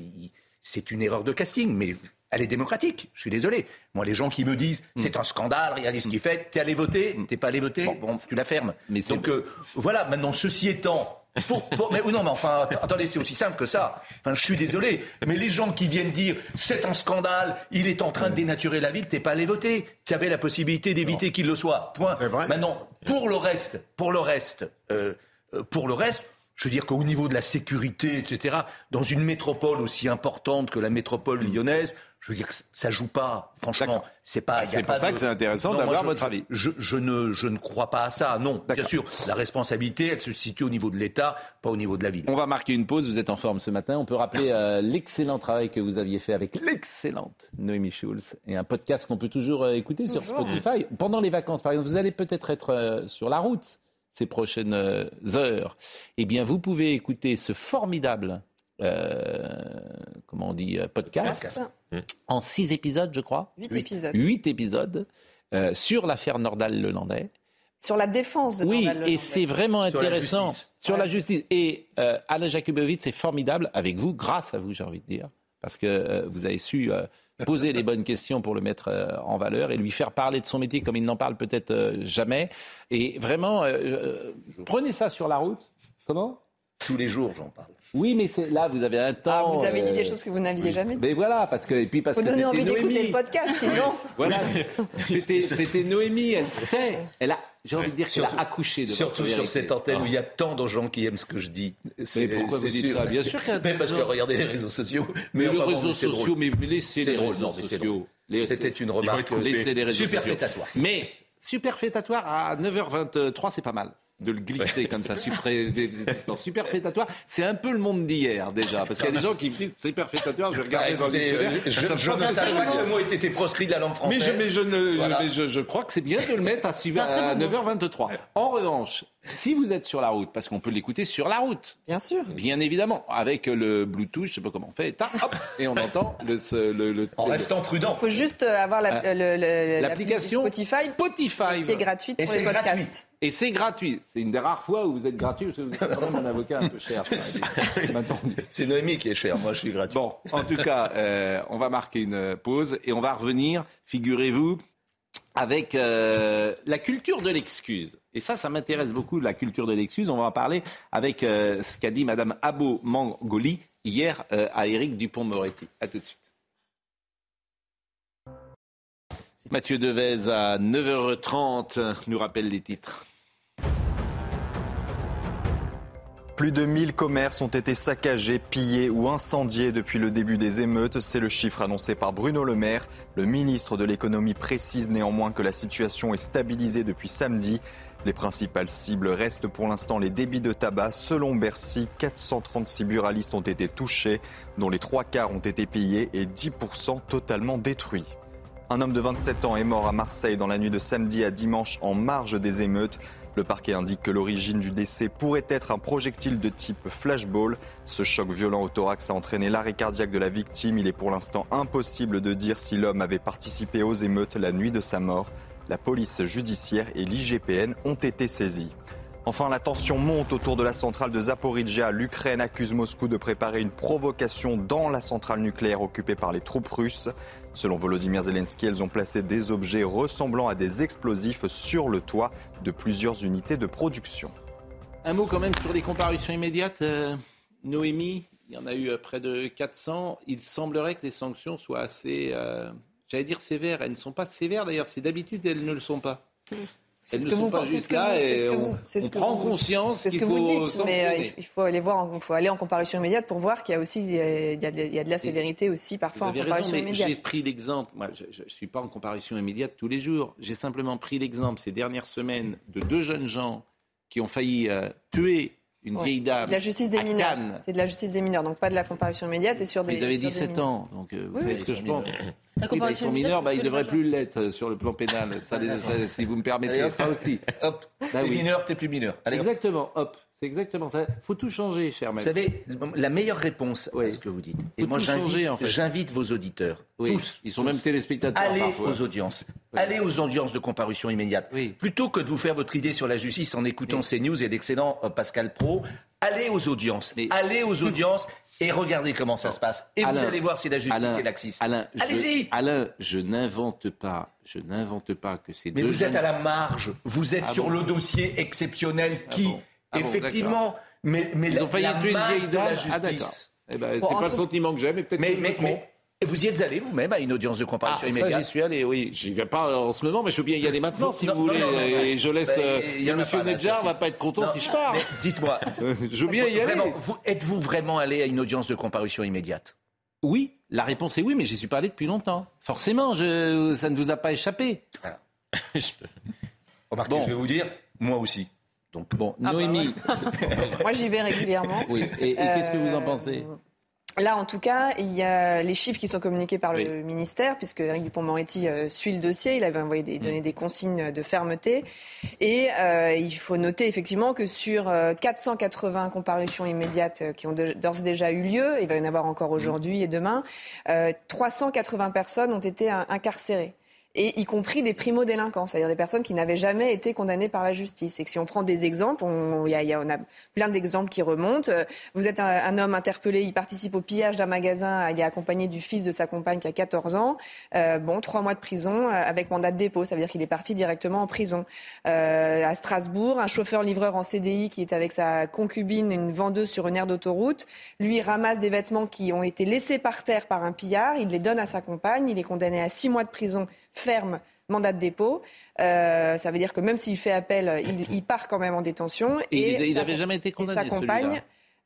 c'est une erreur de casting, mais elle est démocratique. Je suis désolé. Moi, les gens qui me disent Hmm. c'est un scandale, regardez ce qu'il fait, t'es allé voter, t'es pas allé voter, bon, tu la fermes. Mais c'est- Donc euh, voilà. Maintenant, ceci étant. Pour, pour- mais non, mais enfin, att- attendez, c'est aussi simple que ça. Enfin, je suis désolé, mais les gens qui viennent dire c'est un scandale, il est en train de dénaturer la ville, t'es pas allé voter, tu avais la possibilité d'éviter qu'il le soit. Point. Vrai. Maintenant, pour le reste, pour le reste, euh, euh, pour le reste, je veux dire qu'au niveau de la sécurité, etc., dans une métropole aussi importante que la métropole lyonnaise, je veux dire que ça joue pas. Franchement, c'est pas. C'est pas pour ça de- que c'est intéressant d'avoir votre je- avis. Je, je ne, je ne crois pas à ça. Non, bien sûr, la responsabilité, elle se situe au niveau de l'État, pas au niveau de la ville. On va marquer une pause, vous êtes en forme ce matin. On peut rappeler euh, l'excellent travail que vous aviez fait avec l'excellente Noémie Schulz et un podcast qu'on peut toujours euh, écouter sur Spotify. Pendant les vacances, par exemple, vous allez peut-être être euh, sur la route ces prochaines euh, heures. Eh bien, vous pouvez écouter ce formidable, comment on dit, euh, podcast, en six épisodes, je crois. Huit épisodes. Huit épisodes euh, sur l'affaire Nordal-Lelandais. Sur la défense de Oui, Nordal et c'est vraiment Sur la intéressant justice. sur la justice. Et euh, Alain Jakubowicz, c'est formidable avec vous, grâce à vous, j'ai envie de dire, parce que euh, vous avez su euh, poser les bonnes questions pour le mettre euh, en valeur et lui faire parler de son métier comme il n'en parle peut-être euh, jamais. Et vraiment, euh, euh, prenez ça sur la route. Comment? Tous les jours, j'en parle. Oui, mais c'est- là, vous avez un Ah, temps. vous avez dit euh, des choses que vous n'aviez jamais dit. Mais voilà, parce que et puis parce Faut que c'était envie d'écouter le podcast, sinon. Voilà, [laughs] c'était c'était Noémie, elle sait, elle a, j'ai envie de dire qu'elle a accouché de Surtout sur cette antenne où Ah. il y a tant de gens qui aiment ce que je dis. C'est- pourquoi vous dites sûr. ça? Bien sûr qu'il y a Mais des parce que regardez les réseaux sociaux. Mais, les enfin, réseaux sociaux, mais laissez les réseaux non, sociaux. C'était une remarque. Laissez les réseaux superfétatoire. sociaux. Mais superfétatoire à 9h23, c'est pas mal de le glisser comme ça, superfétatoire, c'est un peu le monde d'hier déjà, parce qu'il y a des gens qui me disent superfétatoire, je vais regarder Ah, dans le écoutez, dictionnaire. euh, je, ne sache pas que ce mot ait été proscrit de la langue Mais, française. je, mais je, ne, Voilà. mais je, je crois que c'est bien de le mettre à, C'est très à bon mot. 9h23. En revanche, Si vous êtes sur la route, parce qu'on peut l'écouter sur la route. Bien sûr. Bien évidemment, avec le Bluetooth, je sais pas comment on fait, hop, et on entend le, le, le- En restant prudent. Il faut juste euh, avoir la- le- l'application Spotify, Spotify. qui est gratuite Et pour les c'est podcasts. gratuit. Et c'est gratuit. C'est une des rares fois où vous êtes gratuit, parce que vous êtes quand même un avocat un peu cher. [laughs] C'est Noémie qui est chère, moi je suis gratuit. Bon, en tout cas, euh, on va marquer une pause et on va revenir, figurez-vous, avec euh, la culture de l'excuse. Et ça, ça m'intéresse beaucoup, la culture de l'excuse. On va en parler avec euh, ce qu'a dit Madame Abo Mangoli hier euh, à Éric Dupont-Moretti. À tout de suite. Mathieu Devez à 9h30 nous rappelle les titres. Plus de 1000 commerces ont été saccagés, pillés ou incendiés depuis le début des émeutes. C'est le chiffre annoncé par Bruno Le Maire. Le ministre de l'économie précise néanmoins que la situation est stabilisée depuis samedi. Les principales cibles restent pour l'instant les débits de tabac. Selon Bercy, 436 buralistes ont été touchés, dont les trois quarts ont été pillés et 10% totalement détruits. Un homme de 27 ans est mort à Marseille dans la nuit de samedi à dimanche en marge des émeutes. Le parquet indique que l'origine du décès pourrait être un projectile de type flashball. Ce choc violent au thorax a entraîné l'arrêt cardiaque de la victime. Il est pour l'instant impossible de dire si l'homme avait participé aux émeutes la nuit de sa mort. La police judiciaire et l'IGPN ont été saisis. Enfin, la tension monte autour de la centrale de Zaporizhia. L'Ukraine accuse Moscou de préparer une provocation dans la centrale nucléaire occupée par les troupes russes. Selon Volodymyr Zelensky, elles ont placé des objets ressemblant à des explosifs sur le toit de plusieurs unités de production. Un mot quand même sur les comparutions immédiates. Euh, Noémie, il y en a eu euh, près de 400. Il semblerait que les sanctions soient assez, euh, j'allais dire sévères. Elles ne sont pas sévères d'ailleurs. C'est d'habitude, elles ne le sont pas. C'est ce que vous pensez, ce que vous- on, prend conscience C'est ce que vous faut dites, mais euh, il- faut aller voir, il faut aller en comparution immédiate pour voir qu'il y a aussi euh, il y a, de- il y a de la sévérité aussi parfois en avez raison, immédiate. j'ai pris l'exemple. Moi, je ne suis pas en comparution immédiate tous les jours. J'ai simplement pris l'exemple ces dernières semaines de deux jeunes gens qui ont failli euh, tuer une vieille dame De la justice des à mineurs. C'est de la justice des mineurs, donc pas de la comparution immédiate et sur des. Ils avaient sur des 17 mineurs. ans, donc euh, vous Oui, savez oui, ce que je pense. Oui, bah, ils sont mineurs, bah, ils les devraient plus l'être euh, sur le plan pénal. Ça, les- ça, si vous me permettez, Allez, hop. ça aussi. Hop, Bah t'es oui. mineur, t'es plus mineur. Allez. Exactement, hop. C'est exactement ça. faut tout changer, cher Vous maître. savez, la meilleure réponse Oui. à ce que vous dites, et Faut moi tout j'invite en fait. vos auditeurs, Oui, tous, ils sont même téléspectateurs allez parfois. aux audiences, allez aux audiences de comparution immédiate. Plutôt que de vous faire votre idée sur la justice en écoutant. CNews et l'excellent euh, Pascal Pro, allez aux audiences, Mais- allez aux audiences et regardez comment ça se passe. Et Alain, vous allez voir si la justice Alain, est laxiste. Alain, Allez-y Alain, je n'invente pas, je n'invente pas que ces Mais deux vous jeunes... êtes à la marge, vous êtes Ah sur bon le dossier exceptionnel Ah qui, bon Ah bon, effectivement, mais, mais Ils la, ont failli la tuer une masse vieille de la dame. Ah justice. Eh ben, Bon, c'est pas le sentiment que j'ai, mais peut-être mais, que je me mais, trompe. mais- et vous y êtes allé vous-même à une audience de Ah, comparution ça, immédiate j'y suis allé, oui. J'y vais pas en ce moment, mais je veux bien y aller maintenant, si non, vous voulez. non, non, non, et je laisse. Euh, il y en a Monsieur Nedjar va pas être content Non, si je pars. mais Dites-moi, [laughs] Je veux bien y aller. êtes-vous vraiment allé à une audience de comparution immédiate? Oui, la réponse est oui, mais j'y suis pas allé depuis longtemps. Forcément, je... ça ne vous a pas échappé. [laughs] Remarquez, Bon. je vais vous dire, moi aussi. Donc bon, bah Noémie. [laughs] Moi j'y vais régulièrement. oui. Et, et qu'est-ce que vous en Euh, pensez? Là, en tout cas, il y a les chiffres qui sont communiqués par Oui. le ministère, puisque Eric Dupont-Moretti euh, suit le dossier. Il avait envoyé des, donné des consignes de fermeté. Et euh, il faut noter effectivement que sur euh, 480 comparutions immédiates euh, qui ont d'ores et déjà eu lieu, il va y en avoir encore aujourd'hui et demain, euh, 380 personnes ont été in- incarcérées. Et y compris des primo-délinquants, c'est-à-dire des personnes qui n'avaient jamais été condamnées par la justice. Et que si on prend des exemples, on, y a, y a- on a plein d'exemples qui remontent. Euh, Vous êtes un, un homme interpellé, il participe au pillage d'un magasin, il est accompagné du fils de sa compagne qui a 14 ans. Euh, bon, trois mois de prison euh, avec mandat de dépôt, ça veut dire qu'il est parti directement en prison. Euh, à Strasbourg, un chauffeur-livreur en CDI qui est avec sa concubine, une vendeuse sur une aire d'autoroute, lui ramasse des vêtements qui ont été laissés par terre par un pillard, il les donne à sa compagne, il est condamné à six mois de prison ferme mandat de dépôt. Euh, ça veut dire que même s'il fait appel, il, il part quand même en détention. [laughs] Et il n'avait jamais été et condamné, sa compagne,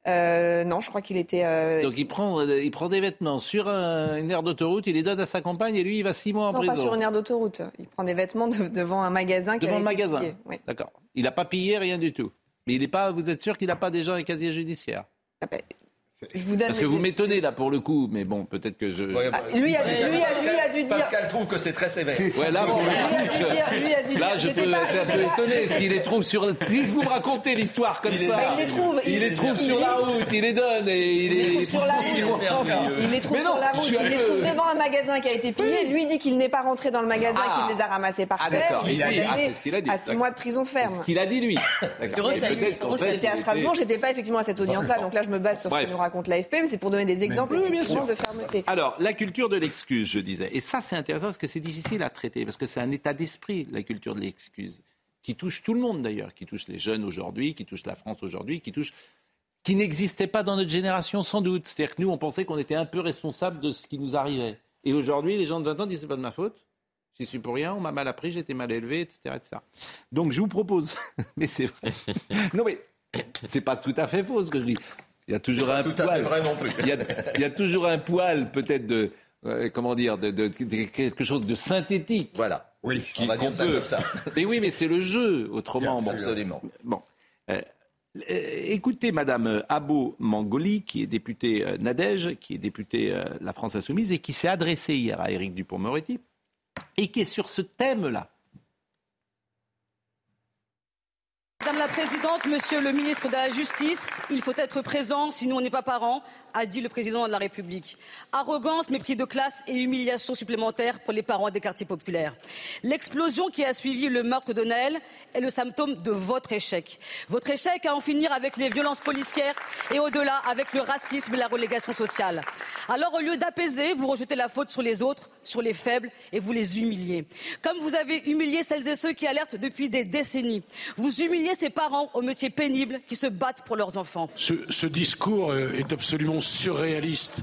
euh, non, je crois qu'il était. euh, Donc il prend, il prend des vêtements sur un- une aire d'autoroute, il les donne à sa compagne et lui il va six mois en non, prison. pas sur une aire d'autoroute. Il prend des vêtements de- devant un magasin. Devant le magasin. pillé. Oui. D'accord. Il n'a pas pillé rien du tout. Mais il est pas. Vous êtes sûr qu'il n'a pas déjà un casier judiciaire? Ah ben, Je vous donne Parce que vous m'étonnez là pour le coup, mais bon, peut-être que je. Ah, lui, a, lui, a, lui a dû dire. Pascal trouve que c'est très sévère. Ouais, là, dû je- dire- lui a dû là, je peux pas- être un peu étonné [laughs] s'il les trouve sur. Si vous me racontez l'histoire comme ça, il les trouve, il, il- les trouve il sur dit- la route, il les donne et il, Il les trouve est sur la route. Il les trouve sur la route, il les trouve devant un magasin qui a été pillé. Lui dit qu'il n'est pas rentré dans le magasin, Ah. qu'il les a ramassés par Ah, terre. d'accord, qu'il il a est dit. Ah, condamné c'est ce qu'il a dit, À six mois de prison ferme. Ce qu'il a dit lui. Peut-être fait, J'étais à il Strasbourg, j'étais pas effectivement à cette audience-là, donc là je me base sur ce que nous raconte l'AFP, mais c'est pour donner des exemples Oui, bien effectivement, sûr. de fermeté. Alors, la culture de l'excuse, je disais. Et ça, c'est intéressant parce que c'est difficile à traiter, parce que c'est un état d'esprit, la culture de l'excuse, qui touche tout le monde d'ailleurs, qui touche les jeunes aujourd'hui, qui touche la France aujourd'hui, qui touche qui n'existait pas dans notre génération sans doute. C'est-à-dire que nous, on pensait qu'on était un peu responsable de ce qui nous arrivait. Et aujourd'hui, les gens de 20 ans disent c'est pas de ma faute, j'y suis pour rien, on m'a mal appris, j'étais mal élevé, etc., etc. Donc je vous propose, [laughs] mais c'est vrai. Non mais c'est pas tout à fait faux ce que je dis. Il y a toujours un tout à poil. fait vrai non plus. Il y a, il y a toujours un poil peut-être de euh, comment dire de, de- de quelque chose de synthétique. Voilà. Oui. On va dire ça comme ça. Mais oui, mais c'est le jeu autrement. Absolument. Bon. Euh, euh, écoutez Madame Abo Mangoli, qui est députée euh, Nadège, qui est députée euh, La France Insoumise et qui s'est adressée hier à Éric Dupont-Moretti et qui est sur ce thème-là. Madame la Présidente, Monsieur le ministre de la Justice, il faut être présent, sinon on n'est pas parent, a dit le président de la République. Arrogance, mépris de classe et humiliation supplémentaire pour les parents des quartiers populaires. L'explosion qui a suivi le meurtre de Naël est le symptôme de votre échec. Votre échec à en finir avec les violences policières et au-delà avec le racisme et la relégation sociale. Alors au lieu d'apaiser, vous rejetez la faute sur les autres, sur les faibles et vous les humiliez. Comme vous avez humilié celles et ceux qui alertent depuis des décennies. Vous humiliez ces parents au métier pénible qui se battent pour leurs enfants. Ce, ce discours euh, est absolument surréaliste.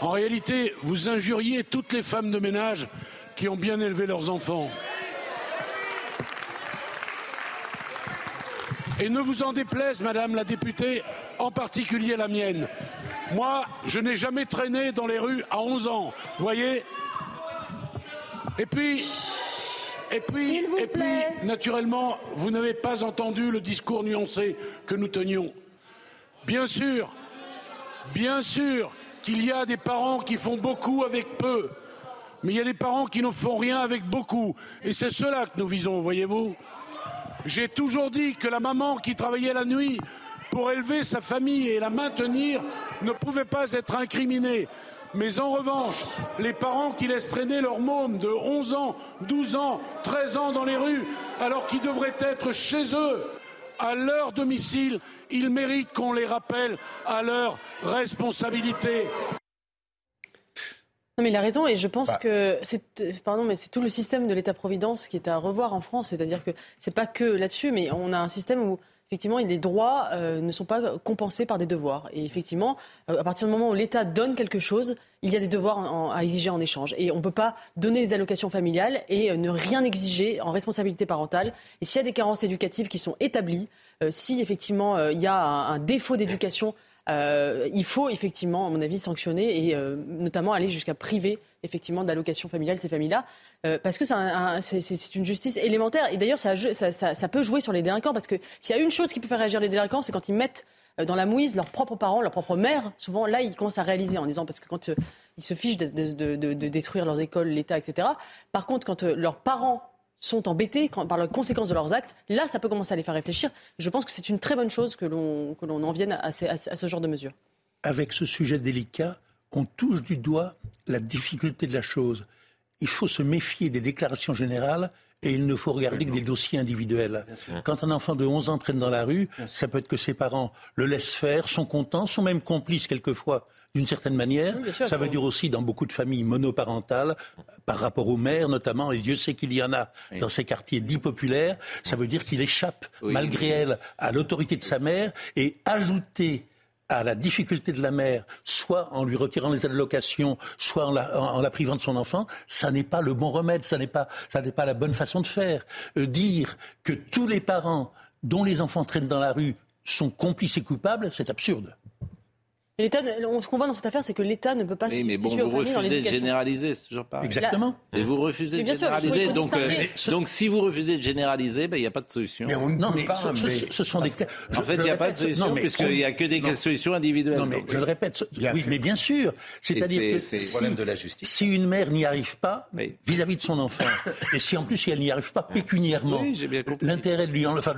En réalité, vous injuriez toutes les femmes de ménage qui ont bien élevé leurs enfants. Et ne vous en déplaise, Madame la députée, en particulier la mienne. Moi, je n'ai jamais traîné dans les rues à 11 ans, voyez? Et puis, et puis, et puis, naturellement, vous n'avez pas entendu le discours nuancé que nous tenions. Bien sûr, bien sûr qu'il y a des parents qui font beaucoup avec peu, mais il y a des parents qui ne font rien avec beaucoup. Et c'est cela que nous visons, voyez-vous. J'ai toujours dit que la maman qui travaillait la nuit pour élever sa famille et la maintenir ne pouvait pas être incriminée. Mais en revanche, les parents qui laissent traîner leur môme de 11 ans, 12 ans, 13 ans dans les rues, alors qu'ils devraient être chez eux, à leur domicile, ils méritent qu'on les rappelle à leur responsabilité. Non, mais il a raison et je pense Bah. que c'est pardon mais c'est tout le système de l'État-providence qui est à revoir en France, c'est-à-dire que c'est pas que là-dessus, mais on a un système où effectivement les droits euh, ne sont pas compensés par des devoirs. Et effectivement euh, à partir du moment où l'État donne quelque chose, il y a des devoirs à exiger en échange. Et on ne peut pas donner des allocations familiales et euh, ne rien exiger en responsabilité parentale. Et s'il y a des carences éducatives qui sont établies, si effectivement il y a un, un défaut d'éducation il faut effectivement, à mon avis, sanctionner et notamment aller jusqu'à priver effectivement d'allocations familiales ces familles-là, euh, parce que c'est un- un- c'est- c'est- c'est une justice élémentaire. Et d'ailleurs, ça, peut jouer sur les délinquants, parce que s'il y a une chose qui peut faire réagir les délinquants, c'est quand ils mettent euh, dans la mouise leurs propres parents, leur propre mère. Souvent, là, ils commencent à réaliser en disant, parce que quand euh, ils se fichent de, détruire leurs écoles, l'État, etc. Par contre, quand leurs parents sont embêtés par les conséquences de leurs actes, là, ça peut commencer à les faire réfléchir. Je pense que c'est une très bonne chose que l'on en vienne à, à ce genre de mesures. avec ce sujet délicat, on touche du doigt la difficulté de la chose. Il faut se méfier des déclarations générales et il ne faut regarder que des dossiers individuels. Quand un enfant de 11 ans traîne dans la rue, ça peut être que ses parents le laissent faire, sont contents, sont même complices quelquefois d'une certaine manière. Oui, bien sûr. ça veut dire aussi dans beaucoup de familles monoparentales, par rapport aux mères notamment, et Dieu sait qu'il y en a dans ces quartiers dits populaires, ça veut dire qu'il échappe, Oui. malgré elle, à l'autorité de sa mère et ajouter à la difficulté de la mère, soit en lui retirant les allocations, soit en la, privant de son enfant, ça n'est pas le bon remède, ça n'est pas, pas la bonne façon de faire. Euh, dire que tous les parents dont les enfants traînent dans la rue sont complices et coupables, c'est absurde. L'État, ce qu'on voit dans cette affaire, c'est que l'État ne peut pas Oui, se mais bon, vous refusez de généraliser, c'est toujours pareil. Exactement. Et vous refusez Mais de sûr, généraliser. donc, euh, [laughs] donc, si vous refusez de généraliser, ben, il n'y a pas de solution. Mais on ne Non, peut mais pas. ce, ce- mais- ce sont des cas. En fait, il n'y a pas de solution, puisqu'il n'y a que des solutions individuelles. Non, mais Donc, je le répète, ce- oui, mais bien sûr. C'est-à-dire c'est- que c'est- si, problème de la justice. si une mère n'y arrive pas Oui. vis-à-vis de son enfant, [laughs] et si en plus elle n'y arrive pas pécuniairement, l'intérêt de lui enlever, enfin,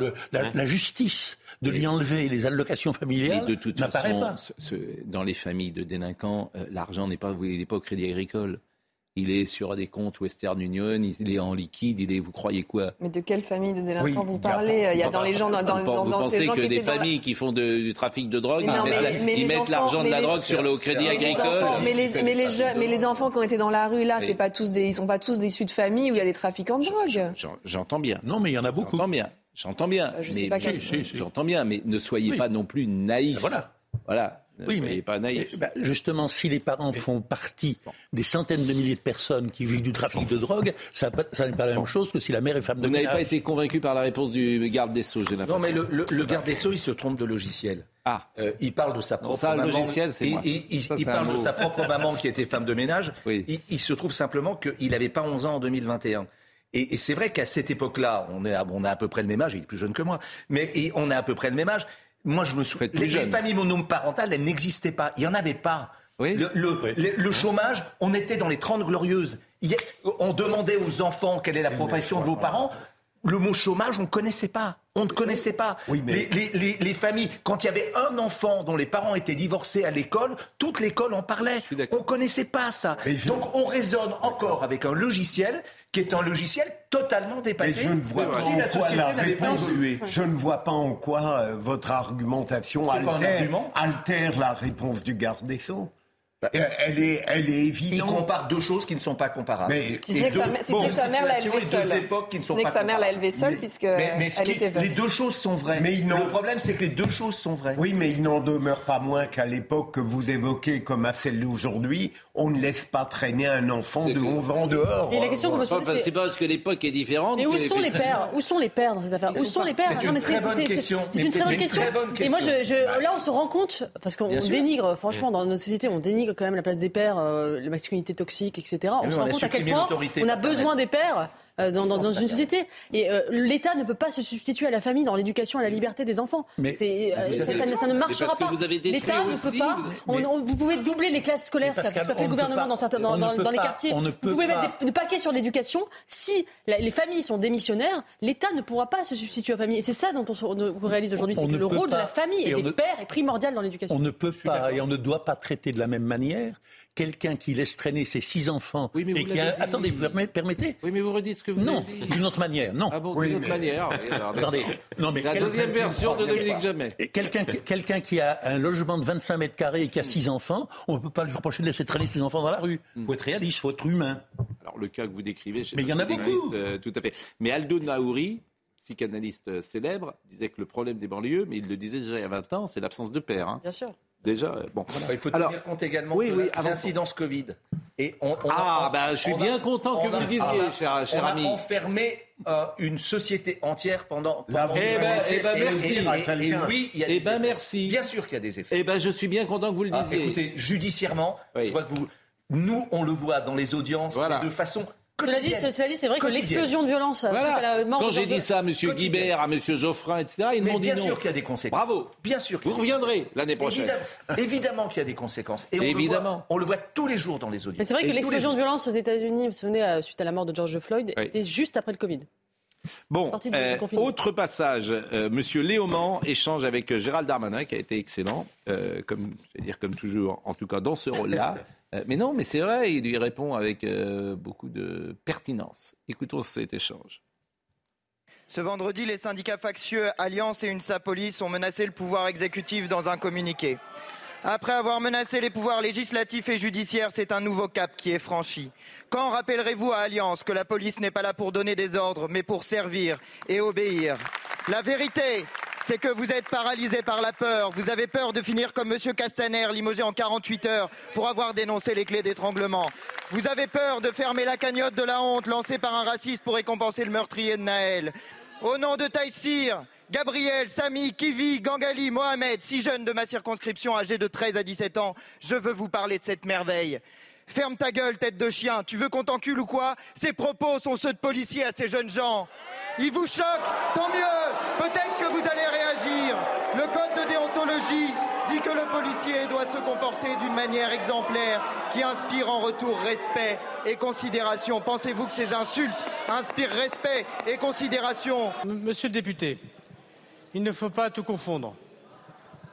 la justice de lui enlever les allocations Et familiales de toute n'apparaît façon, pas. ce- ce- dans les familles de délinquants, euh, l'argent n'est pas, il n'est pas au crédit agricole. Il est sur des comptes Western Union, il est en liquide, il est, vous croyez quoi? Mais de quelle famille de délinquants Oui, vous parlez? Il y a dans les gens, dans, dans, dans, vous dans ces pensez gens que qui des la- familles qui font de- du trafic de drogue, Mais non, ils mettent, mais- la- mais ils les mettent enfants- l'argent de la les- drogue sur le crédit agricole mais, les, mais, les jeunes- mais les enfants qui ont été dans la rue là, c'est pas tous des, ils sont pas tous issus de familles où il y a des trafiquants de drogue. J'en- J'entends bien. Non, mais il y en a beaucoup. J'entends bien. J'entends bien. Euh, je mais si, si, j'entends bien, mais ne soyez Oui. pas non plus naïfs. Voilà. Voilà. Ne Oui, soyez mais pas naïfs. eh ben, justement, si les parents font partie des centaines de milliers de personnes qui vivent du trafic de drogue, ça, n'est pas la même chose que si la mère est femme de Vous n'avez pas été convaincu par la réponse du garde des Sceaux, j'ai l'impression. Non, mais le, le- le garde des Sceaux, il se trompe de logiciel. Ah. Euh, il parle de sa propre ça, le maman. logiciel, c'est il, moi. il- il- Ça, parle de sa propre maman qui était femme de ménage. Oui. Il, il se trouve simplement qu'il n'avait pas 11 ans en 2021. Et, et c'est vrai qu'à cette époque-là, on, est à, on a à peu près le même âge, il est plus jeune que moi, mais et on a à peu près le même âge. Moi, je me souviens, les, les familles monoparentales, elles n'existaient pas. Il n'y en avait pas. Oui. Le, le- le- le chômage, on était dans les 30 glorieuses. Il on demandait aux enfants quelle est la profession de vos parents. Le mot chômage, on ne connaissait pas. On ne connaissait pas. Oui, mais- les, les- les- les familles, quand il y avait un enfant dont les parents étaient divorcés à l'école, toute l'école en parlait. On ne connaissait pas ça. Donc on raisonne encore avec un logiciel qui est un logiciel totalement Mais dépassé. je ne vois pas si en la quoi la réponse. Je ne vois pas en quoi votre argumentation altère, altère la réponse du garde des Sceaux. Euh, elle, est, elle est Il évidente. compare deux choses qui ne sont pas comparables. Mais- Si ce n'est que sa, si que sa mère l'a élevé situations et deux seule. époques qui ne Si sont ce n'est pas que sa mère l'a comparables. élevé seule puisque Mais, mais ce elle qui- était veuve. les deux choses sont vraies. Mais le problème, c'est que les deux choses sont vraies. Oui, mais il n'en demeure pas moins qu'à l'époque que vous évoquez comme à celle d'aujourd'hui, on ne laisse pas traîner un enfant de 11 ans dehors. Et la question se Pas- poser, C'est pas parce que l'époque est différente. mais où que sont les pères? Où sont les pères dans cette affaire? Où sont les pères? C'est une très bonne question. C'est une très bonne question. Et moi, là, on se rend compte parce qu'on dénigre, franchement, dans notre société, on dénigre quand même la place des pères, euh, la masculinité toxique, etc. On oui, se rend compte à quel point on a besoin des pères. Euh, Dans, dans- dans une société. Et euh, l'État ne peut pas se substituer à la famille dans l'éducation, à la liberté des enfants. Mais- euh, ça, ne- ça marchera pas. vous avez détruit L'État ne peut pas. vous- on- mais- on- vous pouvez doubler les classes scolaires, ce qu'a fait le gouvernement pas- dans, certains, dans, les pas- quartiers. on ne Vous pouvez mettre des, des paquets sur l'éducation. Si la- les familles sont démissionnaires, l'État ne pourra pas se substituer aux familles. Et c'est ça dont on, se- on réalise aujourd'hui, c'est que le rôle de la famille et et des ne- pères est primordial dans l'éducation. On ne peut pas et on ne doit pas traiter de la même manière quelqu'un qui laisse traîner ses six enfants Oui, mais et qui a... l'avez dit. Attendez, vous permet- permettez Oui, mais vous redites ce que vous Non, d'une autre manière, non. Ah bon, Oui, d'une autre mais- manière. [laughs] Regardez. Attendez, non mais C'est la deuxième version de Dominique Jamais. Quelqu'un quelqu'un qui a un logement de 25 mètres carrés et qui a six enfants, on ne peut pas lui reprocher de laisser traîner ses enfants dans la rue. Il faut être réaliste, il faut être humain. Alors, le cas que vous décrivez, je Mais il y en a beaucoup. euh, tout à fait. Mais Aldo Naouri, psychanalyste euh, célèbre, disait que le problème des banlieues, mais il le disait déjà il y a 20 ans, c'est l'absence de père. hein. Bien sûr. Déjà, bon. Il faut Alors, tenir compte également oui, de oui, l'incidence Covid. Et on, on a- Ah, on- bah, je suis on a- bien content que vous a- le disiez, a- cher, cher on a ami. enfermé euh, une société entière pendant. Pendant- Eh ben, eh ben, merci. Et, et quelqu'un. oui, il y a Eh des ben, effets. merci. Bien sûr qu'il y a des effets. Eh ben, je suis bien content que vous le Ah, disiez. écoutez, judiciairement, Oui. je vois que vous. Nous, on le voit dans les audiences Voilà. de façon Cela dit, quotidienne. cela dit, c'est vrai que l'explosion de violence Voilà. la mort Quand j'ai dit ça à M. Guibert, à M. Geoffrin, etc., ils m'ont dit bien non. sûr qu'il y a des conséquences. Bravo. Bien sûr. qu'il y Vous a des reviendrez l'année prochaine. Évidemment, évidemment qu'il y a des conséquences. Et on Évidemment. Le voit, on le voit tous les jours dans les audiences. Mais c'est vrai Et que l'explosion de violence aux États-Unis, vous vous souvenez, euh, suite à la mort de George Floyd, Oui. était juste après le Covid. Bon, euh, autre passage. Euh, Monsieur Léaumont échange avec euh, Gérald Darmanin, qui a été excellent, euh, comme, je vais dire comme toujours, en tout cas dans ce rôle-là. [laughs] Euh, mais non, mais c'est vrai, il lui répond avec euh, beaucoup de pertinence. Écoutons cet échange. Ce vendredi, les syndicats factieux Alliance et UNSA Police ont menacé le pouvoir exécutif dans un communiqué. Après avoir menacé les pouvoirs législatifs et judiciaires, c'est un nouveau cap qui est franchi. Quand rappellerez-vous à Alliance que la police n'est pas là pour donner des ordres, mais pour servir et obéir? La vérité, c'est que vous êtes paralysé par la peur. Vous avez peur de finir comme M. Castaner, limogé en 48 heures pour avoir dénoncé les clés d'étranglement. Vous avez peur de fermer la cagnotte de la honte lancée par un raciste pour récompenser le meurtrier de Naël. Au nom de Taïsir, Gabriel, Samy, Kivi, Gangali, Mohamed, six jeunes de ma circonscription âgés de 13 à 17 ans, je veux vous parler de cette merveille. Ferme ta gueule, tête de chien. Tu veux qu'on t'encule ou quoi? Ces propos sont ceux de policiers à ces jeunes gens. Ils vous choquent Tant mieux Peut-être que vous allez réagir. Le code de déontologie dit que le policier se comporter d'une manière exemplaire qui inspire en retour respect et considération. Pensez-vous que ces insultes inspirent respect et considération Monsieur le député, il ne faut pas tout confondre.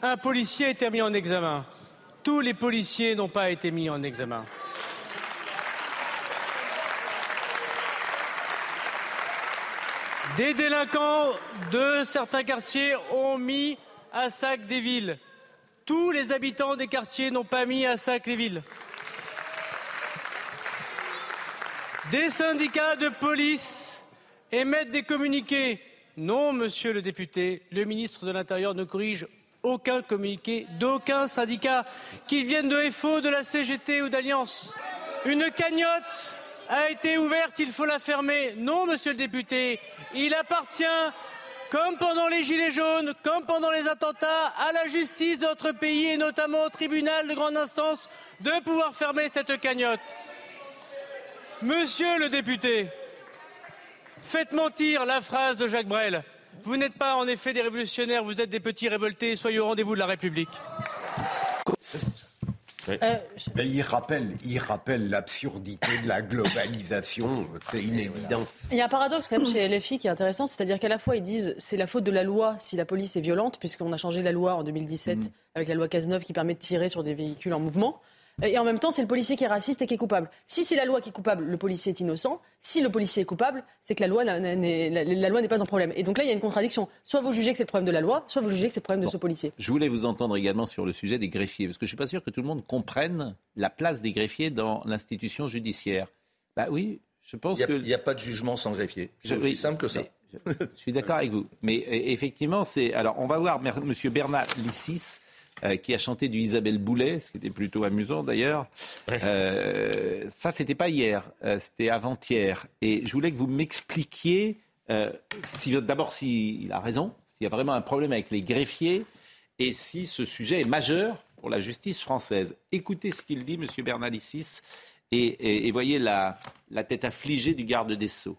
Un policier a été mis en examen. Tous les policiers n'ont pas été mis en examen. Des délinquants de certains quartiers ont mis à sac des villes. Tous les habitants des quartiers n'ont pas mis à sac les villes. Des syndicats de police émettent des communiqués. Non, monsieur le député, le ministre de l'Intérieur ne corrige aucun communiqué d'aucun syndicat, qu'ils viennent de FO, de la CGT ou d'Alliance. Une cagnotte a été ouverte, il faut la fermer. Non, monsieur le député, il appartient, comme pendant les Gilets jaunes, comme pendant les attentats, à la justice de notre pays et notamment au tribunal de grande instance de pouvoir fermer cette cagnotte. Monsieur le député, faites mentir la phrase de Jacques Brel. Vous n'êtes pas en effet des révolutionnaires, vous êtes des petits révoltés. Soyez au rendez-vous de la République. Euh, Mais il rappelle, il rappelle l'absurdité de la globalisation. C'est une évidence. Il y a un paradoxe quand même chez LFI qui est intéressant, c'est-à-dire qu'à la fois ils disent c'est la faute de la loi si la police est violente, puisqu'on a changé la loi en 2017 avec la loi Cazeneuve qui permet de tirer sur des véhicules en mouvement. Et en même temps, c'est le policier qui est raciste et qui est coupable. Si c'est la loi qui est coupable, le policier est innocent. Si le policier est coupable, c'est que la loi n'est, la, la loi n'est pas un problème. Et donc là, il y a une contradiction. Soit vous jugez que c'est le problème de la loi, soit vous jugez que c'est le problème de ce policier. Je voulais vous entendre également sur le sujet des greffiers, parce que je ne suis pas sûr que tout le monde comprenne la place des greffiers dans l'institution judiciaire. Bah oui, je pense Il n'y a, pas de jugement sans greffier. C'est aussi simple que ça. Je, je suis d'accord avec vous. Mais e- effectivement, c'est. Alors, on va voir M. Bernard Lissis. Euh, qui a chanté du Isabelle Boulet, ce qui était plutôt amusant d'ailleurs. Euh, ça, c'était pas hier, euh, c'était avant-hier. Et je voulais que vous m'expliquiez, euh, si, d'abord s'il a raison, s'il y a vraiment un problème avec les greffiers, et si ce sujet est majeur pour la justice française. Écoutez ce qu'il dit, M. Bernalicis, et, et, et voyez la, la tête affligée du garde des Sceaux.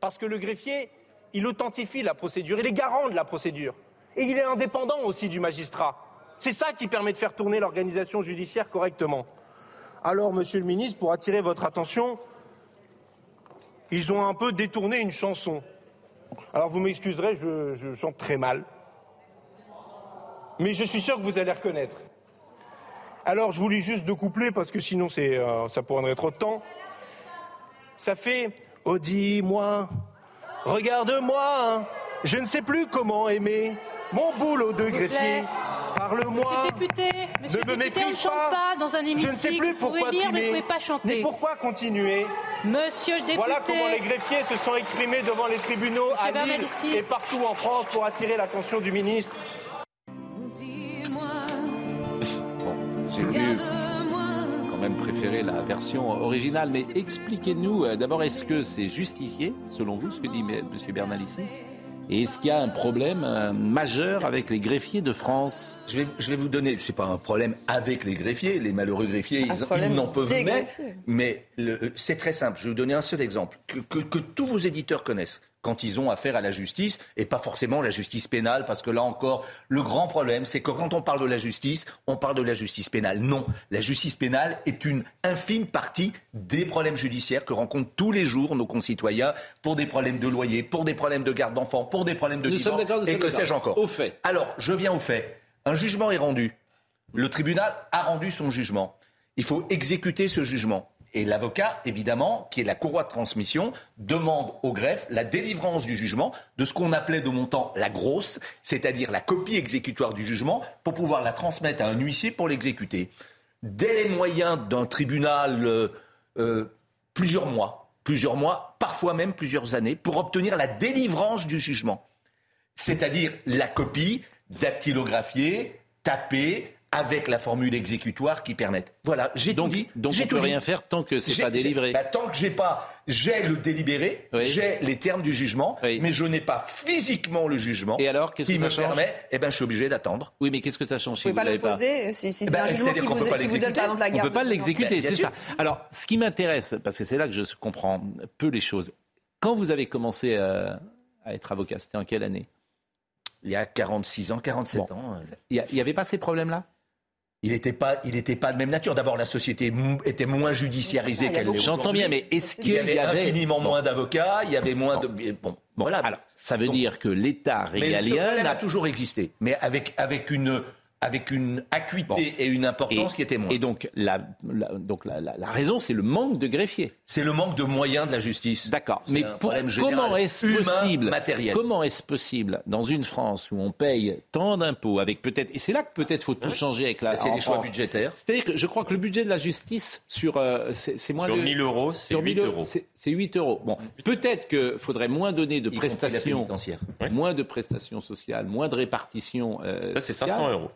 Parce que le greffier, il authentifie la procédure, il est garant de la procédure. Et il est indépendant aussi du magistrat. C'est ça qui permet de faire tourner l'organisation judiciaire correctement. Alors, monsieur le ministre, pour attirer votre attention, ils ont un peu détourné une chanson. Alors, vous m'excuserez, je, chante très mal. Mais je suis sûr que vous allez reconnaître. Alors, je vous lis juste deux couplets parce que sinon, euh, ça prendrait trop de temps. Ça fait Oh, dis-moi, regarde-moi, je ne sais plus comment aimer mon boulot de greffier. Parle-moi. Monsieur député, monsieur ne me député, on ne méprise chante pas. pas dans un Je hémicycle. ne sais plus Vous pourquoi pouvez lire, mais vous ne pouvez pas chanter. Mais pourquoi continuer Monsieur le député. Voilà comment les greffiers se sont exprimés devant les tribunaux Monsieur à Lille Bernalicis. et partout en France pour attirer l'attention du ministre. J'ai voulu quand même préférer la version originale. Mais expliquez-nous euh, d'abord, est-ce que c'est justifié, selon vous, ce que dit M. Bernalicis? Et est-ce qu'il y a un problème euh, majeur avec les greffiers de France Je vais, je vais vous donner, c'est pas un problème avec les greffiers, les malheureux greffiers, ils, n'en peuvent mais, greffiers. mais le- c'est très simple. Je vais vous donner un seul exemple que, que- que tous vos éditeurs connaissent quand ils ont affaire à la justice et pas forcément la justice pénale parce que là encore, le grand problème, c'est que quand on parle de la justice, on parle de la justice pénale. Non, la justice pénale est une infime partie des problèmes judiciaires que rencontrent tous les jours nos concitoyens pour des problèmes de loyer, pour des problèmes de garde d'enfants, pour des problèmes de Nous sommes divorce et que sais-je encore. Au fait. Alors, je viens au fait. Un jugement est rendu. Le tribunal a rendu son jugement. Il faut exécuter ce jugement. Et l'avocat, évidemment, qui est la courroie de transmission, demande au greffe la délivrance du jugement de ce qu'on appelait de mon temps la grosse, c'est-à-dire la copie exécutoire du jugement, pour pouvoir la transmettre à un huissier pour l'exécuter. Délai moyen d'un tribunal, euh, euh, plusieurs mois, plusieurs mois, parfois même plusieurs années, pour obtenir la délivrance du jugement c'est-à-dire la copie dactylographiée, tapée, avec la formule exécutoire qui permette. Voilà, j'ai tout dit. donc j'ai on tout peut dit. rien faire tant que c'est pas délivré. bah, tant que j'ai pas, j'ai le délibéré, Oui. j'ai les termes du jugement, mais je n'ai pas physiquement le jugement. Et alors, qu'est-ce qui que me ça change permet Eh ben, je suis obligé d'attendre. Oui, mais qu'est-ce que ça change si Vous pouvez vous pas l'avez l'opposer si, si c'est Eh ben, un jugement c'est-à-dire qui qu'on vous, pas qui vous donne par exemple la On garde. ne peut pas l'exécuter, Bien c'est ça. Alors, ce qui m'intéresse, parce que c'est là que je comprends peu les choses, quand vous avez commencé euh, à être avocat, c'était en quelle année? Il y a 46 ans, 47 Bon. ans. euh, Il n'y avait pas ces problèmes-là? Il n'était pas, il était pas de même nature. D'abord, la société était moins judiciarisée a qu'elle l'est J'entends bien, mais est-ce Il qu'il y y avait infiniment Bon. moins d'avocats, il y avait moins de... Bon, voilà. Alors, ça veut Donc- dire que l'État régalien n'a a toujours existé, mais avec, avec, une, avec une acuité et une importance qui était moins. Et donc, la, la- donc la, la- la raison, c'est le manque de greffiers. C'est le manque de moyens de la justice. D'accord. Mais un pour- problème général, comment est-ce possible matériel. Comment est-ce possible dans une France où on paye tant d'impôts avec peut-être et c'est là que peut-être faut tout changer avec la. C'est des choix France. budgétaires. C'est-à-dire que je crois que le budget de la justice sur euh, c'est moins Sur de 1000 euros, c'est sur 8 1000 euros. C'est c'est 8 euros. Bon, peut-être que faudrait moins donner de Y compris la prestations, moins de prestations sociales, moins de répartition. euh, Ça, c'est sociale. 500 euros.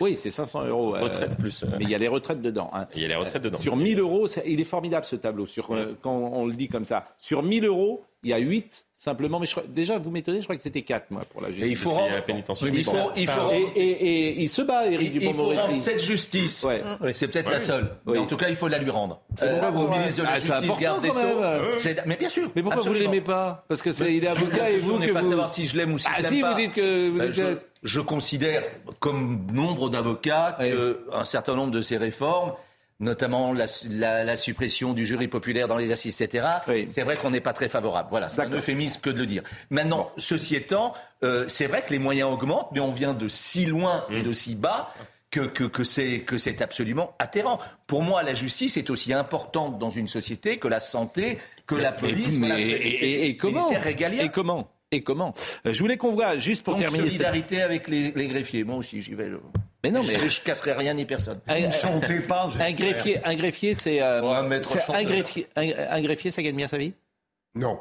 Oui, c'est 500 euros. euh, Retraite plus. euh, mais il y a les retraites dedans. hein. Il y a les retraites dedans. Sur 1000 euros, il est formidable ce tableau. Sur, euh, quand on le dit comme ça, sur 1000 euros, il y a 8 simplement. Mais je crois- déjà, vous m'étonnez, je crois que c'était 4 moi pour la justice. Et il faut rendre- la pénitentiaire. il faut, il faut et, rendre- et- et il se bat, Éric il, il faut Dupond-Moretti. rendre cette justice. Ouais. C'est peut-être la seule. Oui. Mais en tout cas, il faut la lui rendre. C'est pourquoi vous- ministre de la Ah, Justice, garde des Sceaux. Mais bien sûr. Mais pourquoi absolument. vous ne l'aimez pas Parce que c'est, il est avocat et vous que pas vous. savoir si je l'aime ou si ah je l'aime si, pas. vous dites que vous Ben, êtes- je, je considère, comme nombre d'avocats, qu'un certain nombre de ces réformes, notamment la, la- la suppression du jury populaire dans les assises, etc., c'est vrai qu'on n'est pas très favorable. Voilà, c'est un euphémisme que de le dire. Maintenant, ceci étant, euh, c'est vrai que les moyens augmentent, mais on vient de si loin et de si bas. Que, que, que c'est que c'est absolument atterrant. Pour moi, la justice est aussi importante dans une société que la santé, que la police, Mais- et, et- et comment. Et comment Et comment Euh, Je voulais qu'on voit juste pour Donc, terminer. cette- solidarité avec les, les greffiers. Moi aussi, j'y vais. Mais non, je, mais- je casserai rien ni personne. Un, un greffier, un greffier, c'est euh, un chanteur. greffier, un, un greffier, ça gagne bien sa vie? Non.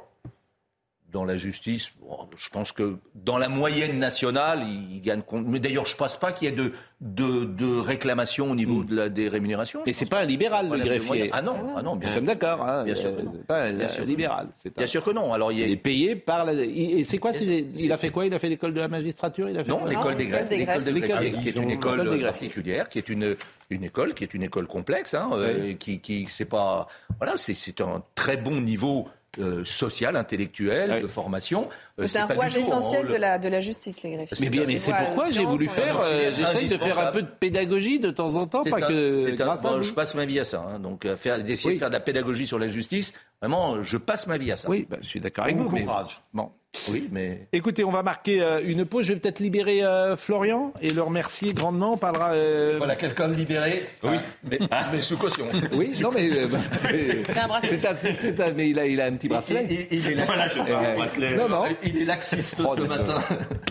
Dans la justice, bon, je pense que dans la moyenne nationale, il gagne compte. Mais d'ailleurs, je ne pense pas qu'il y ait de, de, de réclamations au niveau de la, des rémunérations. Hmm. Mais c'est pas un libéral le greffier. moyens. Ah non, ah non, bien Nous sûr. sommes d'accord. Hein, Bien sûr euh, que non. c'est pas un Bien sûr que libéral. Bien sûr que non. Alors, il, Il est payé par la. il- Et c'est quoi Il a fait quoi? Il a fait l'école de la magistrature? Il a fait Non, l'école des greffes, l'école de L'école greffes, des qui est greffes. une école des particulière, qui est une, une école, qui est une école complexe, hein, euh, qui, qui c'est pas, voilà, c'est, c'est un très bon niveau euh, social, intellectuel, de formation. Euh, C'est un rouage essentiel rôle- de la, de la justice, les greffiers. Mais bien, mais c'est pourquoi j'ai voulu faire. euh, J'essaye de faire un peu de pédagogie de temps en temps, pas un- que c'est un- grâce à bon, vous. je passe ma vie à ça. hein, donc, à faire, d'essayer Oui. de faire de la pédagogie sur la justice, vraiment, je passe ma vie à ça. Oui, bah, je suis d'accord avec Bon vous. mais- courage. Bon. Oui, mais. Écoutez, on va marquer euh, une pause. Je vais peut-être libérer euh, Florian et le remercier grandement. On parlera. euh, Voilà, quelqu'un de libéré. Oui. Mais, mais sous caution. [laughs] Oui, non, mais. euh, bah, c'est- un bracelet. c'est un- mais il a, il a un petit bracelet. Il, il est laxiste. Voilà, je vois un bracelet. Non, non. Il est laxiste Oh, ce matin.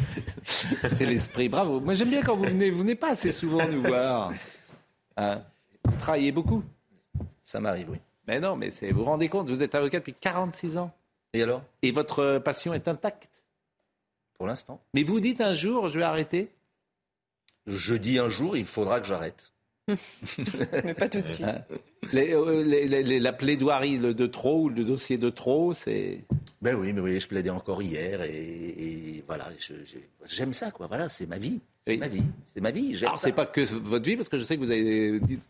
[laughs] C'est l'esprit. Bravo. Moi, j'aime bien quand vous venez. Vous venez pas assez souvent nous voir. Hein vous travaillez beaucoup? Ça m'arrive, oui. Mais non, mais vous vous rendez compte, vous êtes avocat depuis 46 ans. Et alors? Et votre euh, passion est intacte. Pour l'instant. Mais vous dites un jour, je vais arrêter. Je dis un jour, il faudra que j'arrête. [laughs] Mais pas tout de suite. Hein? Les- euh, les- les- les- la plaidoirie le- de trop ou le dossier de trop, c'est. Ben oui, mais oui, je plaidais encore hier et, et voilà, j'aime ça, quoi. Voilà, c'est ma vie. C'est Oui. ma vie. C'est ma vie. Alors, c'est pas que votre vie, parce que je sais que vous avez dit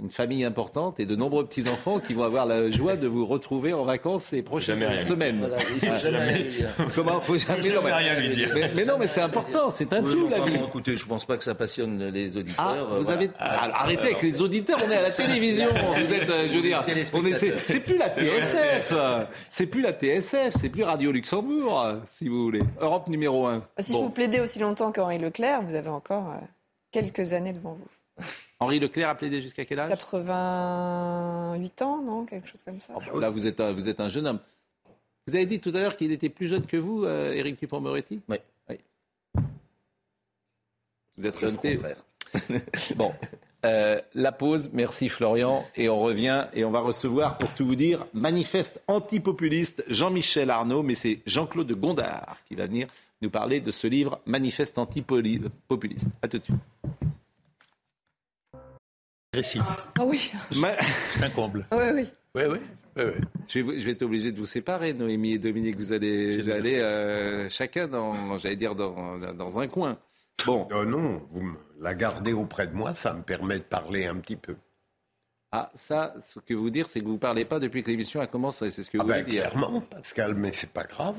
une famille importante et de nombreux petits-enfants qui vont avoir la joie de vous retrouver en vacances ces prochaines Jamais semaines. Voilà, il faut jamais rien lui dire. Comment faut jamais, non, mais- rien lui dire. Mais, mais non, mais c'est important, c'est un Oui, tout la vie. écoutez, je pense pas que ça passionne les auditeurs. Ah, euh, vous voilà. avez. Alors, arrêtez avec les auditeurs, on est à la télévision. [laughs] Vous êtes, euh, je veux dire, on est, c'est, plus la TSF, c'est plus la TSF, c'est plus Radio Luxembourg, si vous voulez. Europe numéro 1. Si vous plaidez aussi longtemps qu'Henri Leclerc, vous avez encore euh, quelques années devant vous. Henri Leclerc a plaidé jusqu'à quel âge? 88 ans, non? Quelque chose comme ça. Là, vous êtes, un, vous êtes un jeune homme. Vous avez dit tout à l'heure qu'il était plus jeune que vous, euh, Éric Dupond-Moretti? Oui. Vous êtes Jeune confrère. [laughs] Bon, euh, la pause, merci Florian, et on revient et on va recevoir, pour tout vous dire, manifeste antipopuliste Jean-Michel Arnaud, mais c'est Jean-Claude de Gondard qui va venir nous parler de ce livre Manifeste antipopuliste. À tout de suite. Agressif. Ah oui. C'est un comble. Oui, oui. Oui, oui. oui, oui. Je vais, être obligé de vous séparer, Noémie et Dominique. Vous allez aller euh, chacun dans, j'allais dire, dans, dans un coin. Bon. Non, non, vous me la gardez auprès de moi, ça me permet de parler un petit peu. Ah, ça, ce que vous dire, c'est que vous ne parlez pas depuis que l'émission a commencé. C'est ce que Ah vous ben, voulez dire. clairement, Pascal, mais c'est pas grave.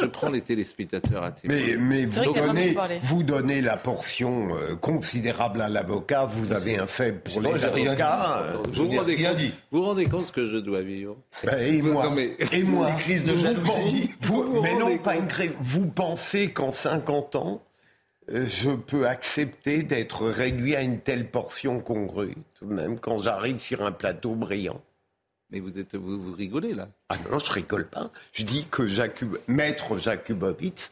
Je prends les téléspectateurs à témoin. Mais, vous, donnez, vous la portion euh, considérable à l'avocat, vous avez un fait pour Moi, les rien avocats. dit. Vous vous rendez compte, vous vous rendez compte ce que je dois vivre? Ben, et moi, Non, mais- et moi, Une crise de Vous jalousie. pen- vous- Vous vous mais non, pas une crise. Vous pensez qu'en 50 ans, euh, je peux accepter d'être réduit à une telle portion congrue, tout de même, quand j'arrive sur un plateau brillant Mais vous, êtes, vous, vous rigolez là. Ah non, je rigole pas. Je dis que Maître Jakubowicz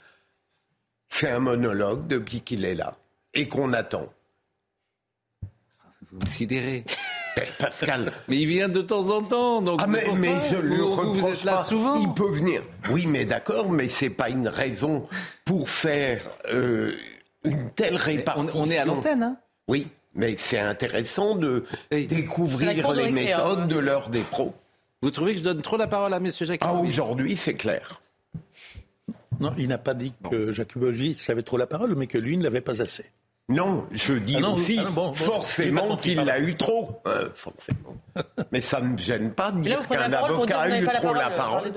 fait un monologue depuis qu'il est là et qu'on attend. Vous me sidérez. Pascal. [laughs] Mais il vient de temps en temps. Donc Ah mais, mais ça. je le vous, vous reproche êtes là pas. souvent. Il peut venir. Oui, mais d'accord, mais c'est pas une raison pour faire euh, une telle répartition. on est à l'antenne, hein Oui, mais c'est intéressant de découvrir les hein, méthodes ouais. de l'heure des pros. Vous trouvez que je donne trop la parole à M. Jacques Ah, aujourd'hui, c'est clair. Non, il n'a pas dit que Jakubowicz avait trop la parole, mais que lui ne l'avait pas assez. Non, je dis Ah non, aussi ah non, bon, bon, j'ai pas forcément qu'il l'a eu trop. Euh, forcément. Mais ça ne me gêne pas de dire qu'un avocat a eu pas la trop parole. la euh, parole.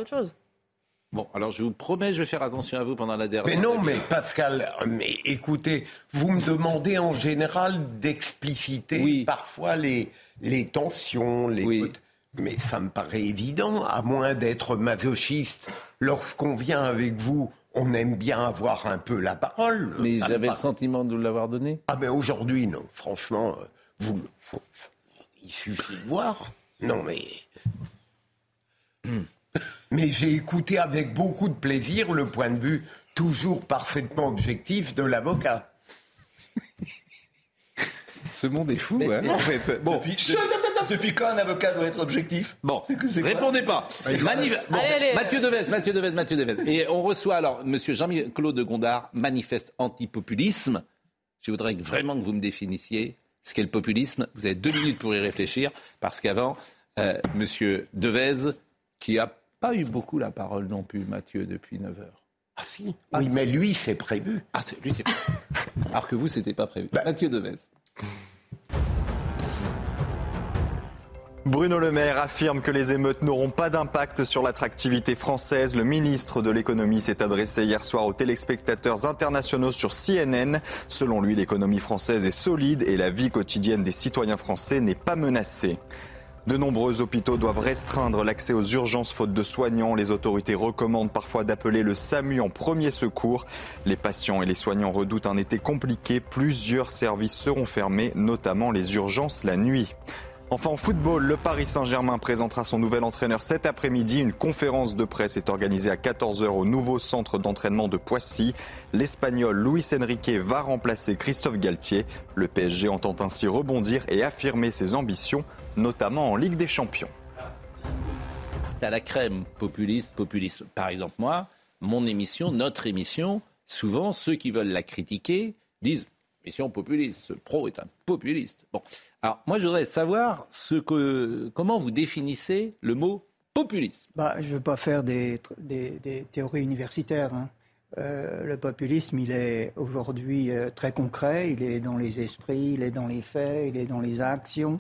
Bon, alors je vous promets, je vais faire attention à vous pendant la dernière. Mais non, mais Pascal, mais écoutez, vous me demandez en général d'expliciter parfois les, les tensions, les... Mais ça me paraît évident, à moins d'être masochiste. Lorsqu'on vient avec vous, on aime bien avoir un peu la parole. Mais j'avais le paraît- sentiment de vous l'avoir donné. Ah ben aujourd'hui, non. Franchement, euh, vous, il suffit de voir. Non mais... Mais j'ai écouté avec beaucoup de plaisir le point de vue toujours parfaitement objectif de l'avocat. [laughs] Ce monde est fou, hein, en fait. Bon, Depuis, depuis quand un avocat doit être objectif? Bon, répondez pas. C'est Manif-. Bon, Allez, allez. Mathieu Devez, Mathieu Devez, Mathieu Devez. Et on reçoit alors Monsieur Jean-Claude Gondard, manifeste anti-populisme. Je voudrais vraiment que vous me définissiez ce qu'est le populisme. Vous avez deux minutes pour y réfléchir, parce qu'avant, euh, Monsieur Devez, qui a pas eu beaucoup la parole non plus, Mathieu, depuis 9 heures. Ah si Oui, mais lui, c'est prévu. Ah, c'est lui, c'est prévu. [laughs] Alors que vous, c'était pas prévu. Mathieu Devez. Bruno Le Maire affirme que les émeutes n'auront pas d'impact sur l'attractivité française. Le ministre de l'économie s'est adressé hier soir aux téléspectateurs internationaux sur CNN. Selon lui, l'économie française est solide et la vie quotidienne des citoyens français n'est pas menacée. De nombreux hôpitaux doivent restreindre l'accès aux urgences faute de soignants. Les autorités recommandent parfois d'appeler le SAMU en premier secours. Les patients et les soignants redoutent un été compliqué. Plusieurs services seront fermés, notamment les urgences la nuit. Enfin, en football, le Paris Saint-Germain présentera son nouvel entraîneur cet après-midi. Une conférence de presse est organisée à 14h au nouveau centre d'entraînement de Poissy. L'Espagnol Luis Enrique va remplacer Christophe Galtier. Le PSG entend ainsi rebondir et affirmer ses ambitions, notamment en Ligue des Champions. T'as la crème populiste, populisme. Par exemple, moi, mon émission, notre émission, souvent ceux qui veulent la critiquer disent émission populiste. Ce pro est un populiste. Bon, alors moi je voudrais savoir ce que, comment vous définissez le mot populisme? Bah, je ne veux pas faire des- des théories universitaires. hein. Euh, le populisme, il est aujourd'hui euh, très concret, il est dans les esprits, il est dans les faits, il est dans les actions,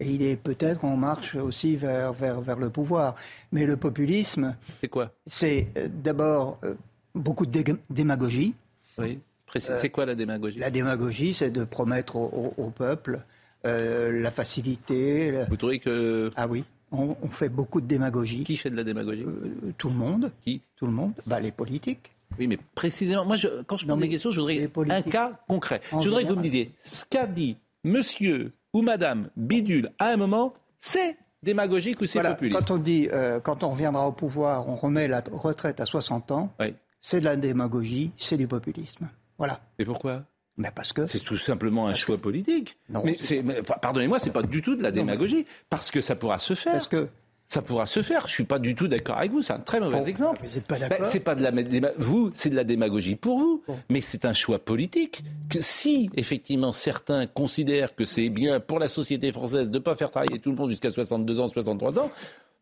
et il est peut-être en marche aussi vers, vers, vers le pouvoir. Mais le populisme, C'est quoi? c'est euh, d'abord euh, beaucoup de démagogie. Oui. Euh, c'est quoi la démagogie? La démagogie, c'est de promettre au, au- au peuple euh, la facilité. Vous trouvez que Ah oui, on, on fait beaucoup de démagogie. qui fait de la démagogie? Euh, Tout le monde. Qui? Tout le monde. Bah, les politiques. Oui, mais précisément, moi, je, quand je pose des questions, je voudrais un cas concret. Je voudrais que vous me disiez ce qu'a dit monsieur ou madame Bidule à un moment, c'est démagogique ou c'est Voilà, populiste quand on dit, euh, quand on reviendra au pouvoir, on remet la retraite à 60 ans, Oui. c'est de la démagogie, c'est du populisme. Voilà. Et pourquoi? Mais parce que. C'est tout simplement un choix politique. Non, mais pardonnez-moi, c'est pas du tout de la démagogie, parce que ça pourra se faire. Parce que Ça pourra se faire. Je suis pas du tout d'accord avec vous. C'est un très mauvais Bon, exemple. vous n'êtes pas Ben, d'accord c'est pas de la vous, c'est de la démagogie pour vous, mais c'est un choix politique. Que si effectivement certains considèrent que c'est bien pour la société française de ne pas faire travailler tout le monde jusqu'à 62 ans, 63 ans,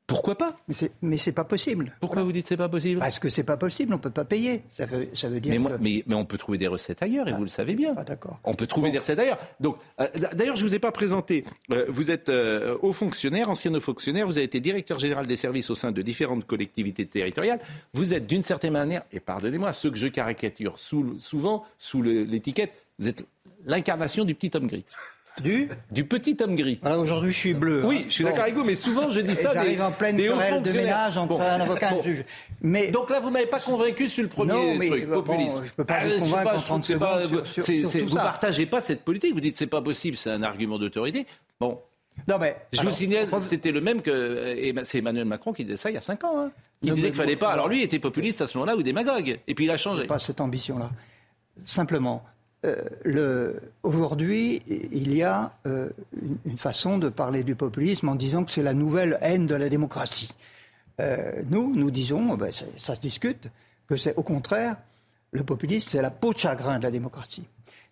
pourquoi pas Mais c'est, pas possible. Pourquoi vous dites c'est pas possible Parce que c'est pas possible, on peut pas payer. Ça veut, ça veut dire mais, moi- que... Ah, mais, mais on peut trouver des recettes ailleurs, et vous le savez bien. d'accord. On peut trouver des recettes ailleurs. Donc, euh, d'ailleurs, je vous ai pas présenté. Euh, vous êtes euh, haut fonctionnaire, ancien haut fonctionnaire. Vous avez été directeur général des services au sein de différentes collectivités territoriales. Vous êtes d'une certaine manière, et pardonnez-moi, ceux que je caricature sous- souvent sous l'étiquette, vous êtes l'incarnation du petit homme gris. Du Du petit homme gris. Alors aujourd'hui, je suis bleu. Oui, hein. je suis Bon. d'accord avec vous, mais souvent je dis Et ça J'arrive en pleine des hauts de ménage entre Bon. un avocat et un Bon. juge. Mais Donc là, vous m'avez pas convaincu sur le premier Non, mais, truc, bon, populisme. je peux pas vous je sais convaincre pas, en je 30 trouve que c'est pas- secondes sur- sur- c'est- sur c'est- tout Vous ça. partagez pas cette politique. Vous dites c'est pas possible, c'est un argument d'autorité. Bon. Non, mais, Je alors, vous signale, c'était le même que euh, c'est Emmanuel Macron qui disait ça il y a 5 ans. Hein. Il Non, disait qu'il fallait bon, pas. Alors alors- lui il était populiste à ce moment-là ou démagogue. Et puis il a changé. pas cette ambition-là. Simplement, euh, aujourd'hui, il y a euh, une, façon de parler du populisme en disant que c'est la nouvelle haine de la démocratie. Euh, nous, nous disons, ben, c'est- ça se discute, que c'est au contraire, le populisme, c'est la peau de chagrin de la démocratie.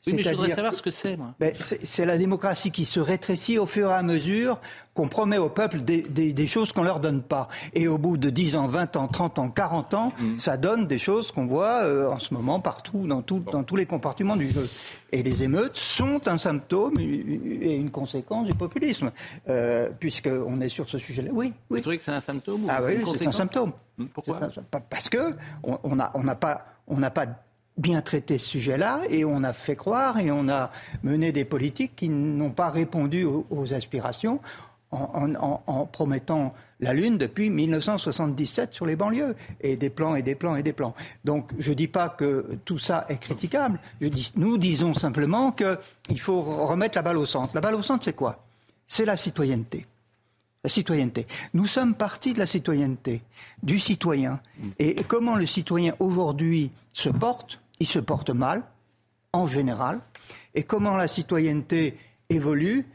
Oui, mais je voudrais savoir ce que c'est, moi. ben, c'est la démocratie qui se rétrécit au fur et à mesure qu'on promet au peuple des, des- des choses qu'on leur donne pas. Et au bout de 10 ans, 20 ans, 30 ans, 40 ans, Mm. ça donne des choses qu'on voit euh, en ce moment partout, dans, tout- dans tous les compartiments du jeu. Et les émeutes sont un symptôme et une conséquence du populisme, euh, puisqu'on est sur ce sujet-là. Oui, oui. Vous trouvez que c'est un symptôme ou Ah oui, c'est un symptôme. Pourquoi? Un- Parce que on on n'a on n'a pas, on n'a pas bien traité ce sujet-là et on a fait croire et on a mené des politiques qui n'ont pas répondu aux, aspirations en, promettant la Lune depuis 1977 sur les banlieues et des plans et des plans et des plans. Donc je ne dis pas que tout ça est critiquable. Nous disons simplement qu'il faut remettre la balle au centre. La balle au centre, c'est quoi? C'est la citoyenneté. La citoyenneté. Nous sommes partis de la citoyenneté, du citoyen. Et comment le citoyen aujourd'hui se porte? Il se porte mal, en général. Et comment la citoyenneté évolue?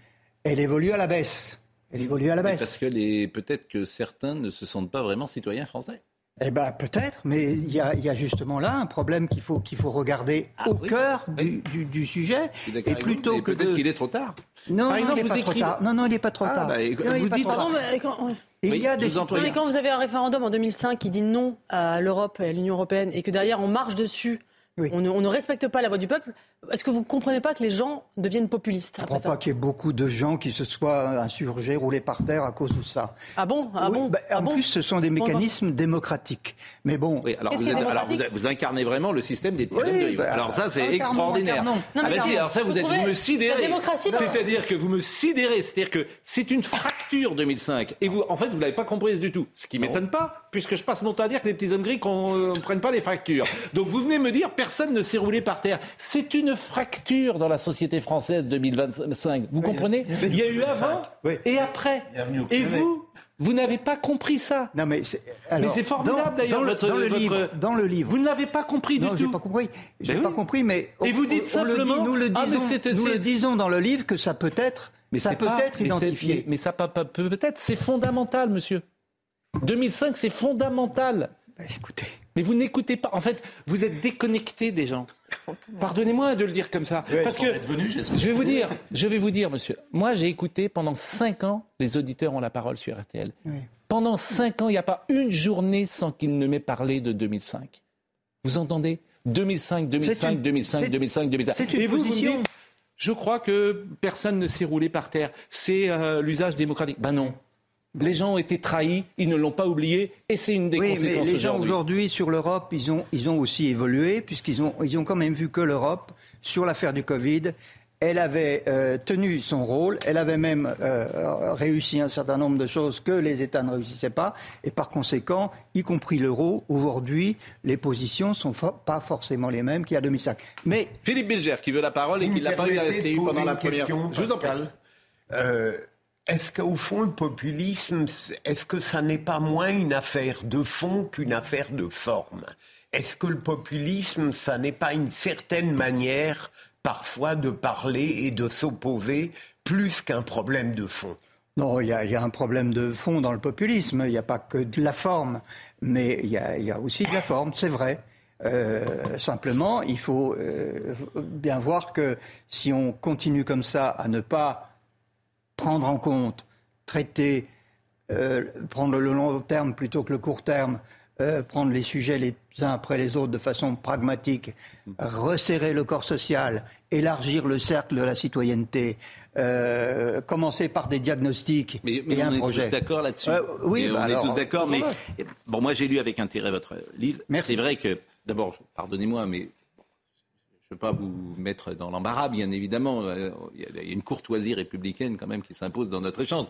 Elle évolue à la baisse. Elle évolue à la Mais baisse. Parce que les- peut-être que certains ne se sentent pas vraiment citoyens français. Eh ben peut-être, mais il y, a- il y a justement là un problème qu'il faut qu'il faut regarder au cœur du, du- du sujet. Et plutôt mais que peut-être de- qu'il est trop tard. Non, Par non, exemple, il n'est pas trop écrivez- tard. Non, non, il n'est pas trop Ah, tard. bah, Non, vous dites- Pardon, mais quand. Il y a des. Non, mais quand vous avez un référendum en 2005 qui dit non à l'Europe et à l'Union européenne et que derrière on marche dessus, on, ne, on ne respecte pas la voix du peuple, est-ce que vous ne comprenez pas que les gens deviennent populistes Je ne crois ça pas qu'il y ait beaucoup de gens qui se soient insurgés, roulés par terre à cause de ça. Ah bon? Ah Oui, bon? bah, Ah En bon? plus, ce sont des Bon, mécanismes démocratiques. Mais bon, Oui, alors vous, êtes- alors vous, incarnez vraiment le système des petits Oui, hommes de rive. bah, alors ça, c'est incarnons, extraordinaire. Non, mais ah bah si, alors ça, vous, vous êtes, vous me sidérez. la démocratie, pardon. C'est-à-dire que vous me sidérez. C'est-à-dire que c'est une fracture 2005. Et vous, en fait, vous l'avez pas comprise du tout. Ce qui m'étonne pas, puisque je passe mon temps à dire que les petits hommes gris qu'on ne prenne pas les fractures. Donc vous venez me dire, personne ne s'est roulé par terre. C'est une fracture dans la société française 2025. Vous comprenez Il y a eu avant Oui. et après. Et vous, vous n'avez pas compris ça. non, mais c'est Mais formidable dans- d'ailleurs dans le- votre, dans le votre- livre. Dans le livre. Vous ne l'avez pas compris non, du tout. pas compris. J'ai Ben pas compris, mais Et vous dites on le dit- simplement- nous le Ah, mais disons, c'est- nous c'est- le disons dans le livre que ça peut être, ça c'est peut pas- être mais identifié. Mais, mais ça peut peut- peut-être, c'est fondamental, monsieur. 2005, c'est fondamental. Ben, écoutez, Mais vous n'écoutez pas. En fait, vous êtes déconnecté des gens. Pardonnez-moi de le dire comme ça. Parce que je vais vous dire, je vais vous dire, monsieur. Moi, j'ai écouté pendant cinq ans. Les auditeurs ont la parole sur RTL. Oui. Pendant cinq ans, il n'y a pas une journée sans qu'ils ne m'aient parlé de 2005. Vous entendez? 2005, 2005, C'est une- 2005, c'est- 2005, 2005. c'est une Et vous, vous me position. dites, je crois que personne ne s'est roulé par terre. C'est euh, l'usage démocratique. Ben non. Les gens ont été trahis, ils ne l'ont pas oublié, et c'est une des oui, mais conséquences les gens aujourd'hui. sur l'Europe, ils ont, ils ont aussi évolué, puisqu'ils ont, ils ont quand même vu que l'Europe, sur l'affaire du Covid, elle avait euh, tenu son rôle, elle avait même euh, réussi un certain nombre de choses que les États ne réussissaient pas, et par conséquent, y compris l'euro, aujourd'hui, les positions ne sont fo- pas forcément les mêmes qu'il y a 2005. Mais Philippe Bilger qui veut la parole et qui l'a pas eu pendant la première. question, Je vous en prie. Pascal Euh, Est-ce qu'au fond, le populisme, est-ce que ça n'est pas moins une affaire de fond qu'une affaire de forme? Est-ce que le populisme, ça n'est pas une certaine manière, parfois, de parler et de s'opposer plus qu'un problème de fond? Non, il y, a un problème de fond dans le populisme. Il n'y a pas que de la forme, mais il y a, aussi de la forme, c'est vrai. Euh, simplement, il faut euh, bien voir que si on continue comme ça à ne pas prendre en compte, traiter, euh, prendre le long terme plutôt que le court terme, prendre les sujets les uns après les autres de façon pragmatique, resserrer le corps social, élargir le cercle de la citoyenneté, euh, commencer par des diagnostics mais, mais et on un est projet. tous d'accord là-dessus. Euh, oui, bah on alors, est tous d'accord. Mais bon, moi j'ai lu avec intérêt votre livre. Merci. C'est vrai que d'abord, pardonnez-moi, mais ne veux pas vous mettre dans l'embarras, bien évidemment. Euh, Il y a une courtoisie républicaine quand même qui s'impose dans notre échange.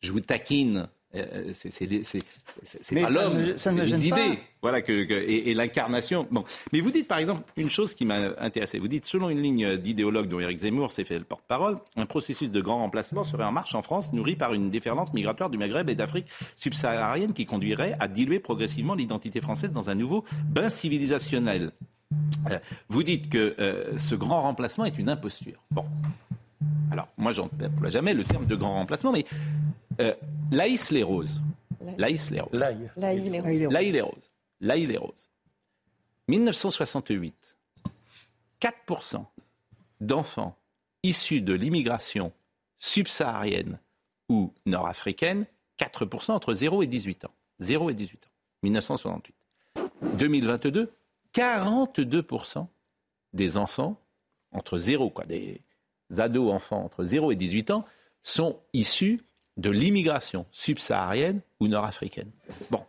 Je vous taquine. euh, C'est c'est pas l'homme, c'est les idées, pas. voilà que, que- et, et l'incarnation. Bon, mais vous dites par exemple une chose qui m'a intéressé. Vous dites selon une ligne d'idéologue dont Éric Zemmour s'est fait le porte-parole, un processus de grand remplacement serait en marche en France, nourri par une déferlante migratoire du Maghreb et d'Afrique subsaharienne qui conduirait à diluer progressivement l'identité française dans un nouveau bain civilisationnel. Euh, vous dites que euh, ce grand remplacement est une imposture. Bon. Alors, moi, j'emploie jamais le terme de grand remplacement, mais euh, Laïs les Roses. Laïs les Roses. Laïs les Roses. Laïs les Roses. 1968, 4% d'enfants issus de l'immigration subsaharienne ou nord-africaine, 4% entre 0 et 18 ans. 0 et 18 ans. 1968. 2022, 42% des enfants entre 0, quoi, des ados enfants entre 0 et 18 ans, sont issus de l'immigration subsaharienne ou nord-africaine. Bon.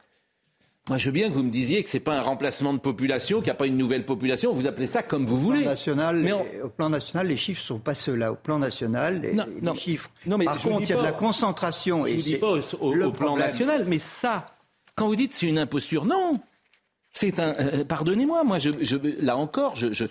Moi, je veux bien que vous me disiez que ce n'est pas un remplacement de population, qu'il n'y a pas une nouvelle population. Vous appelez ça comme vous Au plan, voulez. national, Mais on- au plan national, les chiffres ne sont pas ceux-là. Au plan national, les, Non, les non. chiffres. Non, mais Par contre, il y a de la concentration. Je ne dis pas au, au- plan national, mais ça, quand vous dites c'est une imposture, non. C'est un. euh, Pardonnez-moi, moi, je, je- là encore, je, je,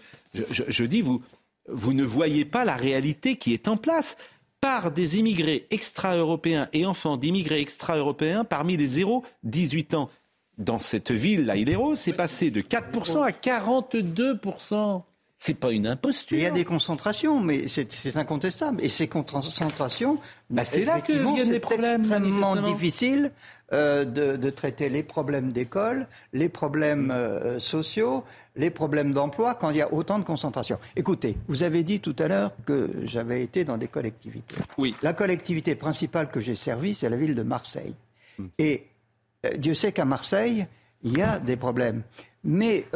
je- dis, vous, vous ne voyez pas la réalité qui est en place. Par des immigrés extra-européens et enfants d'immigrés extra-européens parmi les 0-18 ans. Dans cette ville, là, il est rose, c'est passé de 4% à 42%. C'est pas une imposture. Il y a des concentrations, mais c'est c'est incontestable. Et ces concentrations, Bah, c'est là que viennent les c'est problèmes, extrêmement manifestement. difficile euh, de, de traiter les problèmes d'école, les problèmes euh, sociaux, les problèmes d'emploi quand il y a autant de concentration. Écoutez, vous avez dit tout à l'heure que j'avais été dans des collectivités. Oui. La collectivité principale que j'ai servie, c'est la ville de Marseille. Hmm. Et euh, Dieu sait qu'à Marseille, il y a des problèmes. Mais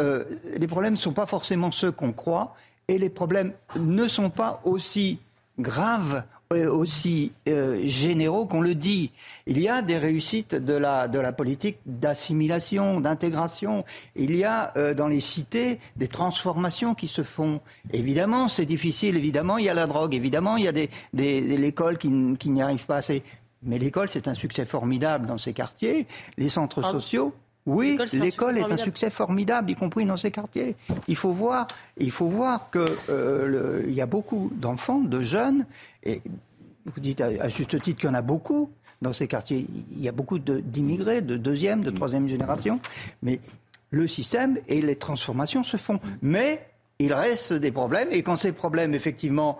les problèmes ne sont pas forcément ceux qu'on croit, et les problèmes ne sont pas aussi graves, aussi euh, généraux qu'on le dit. Il y a des réussites de la, de la politique d'assimilation, d'intégration. Il y a euh, dans les cités des transformations qui se font. Évidemment, c'est difficile. Évidemment, il y a la drogue. Évidemment, il y a des, des, des- l'école qui, qui n'y arrive pas assez. Mais l'école, c'est un succès formidable dans ces quartiers. Les centres Pardon sociaux, oui, L'école, est un succès formidable, y compris dans ces quartiers. Il faut voir, il faut voir que euh, le- il y a beaucoup d'enfants, de jeunes, et vous dites à, à juste titre qu'il y en a beaucoup dans ces quartiers. Il y a beaucoup de- d'immigrés, de deuxième, de troisième génération, mais le système et les transformations se font. Mais il reste des problèmes, et quand ces problèmes, effectivement,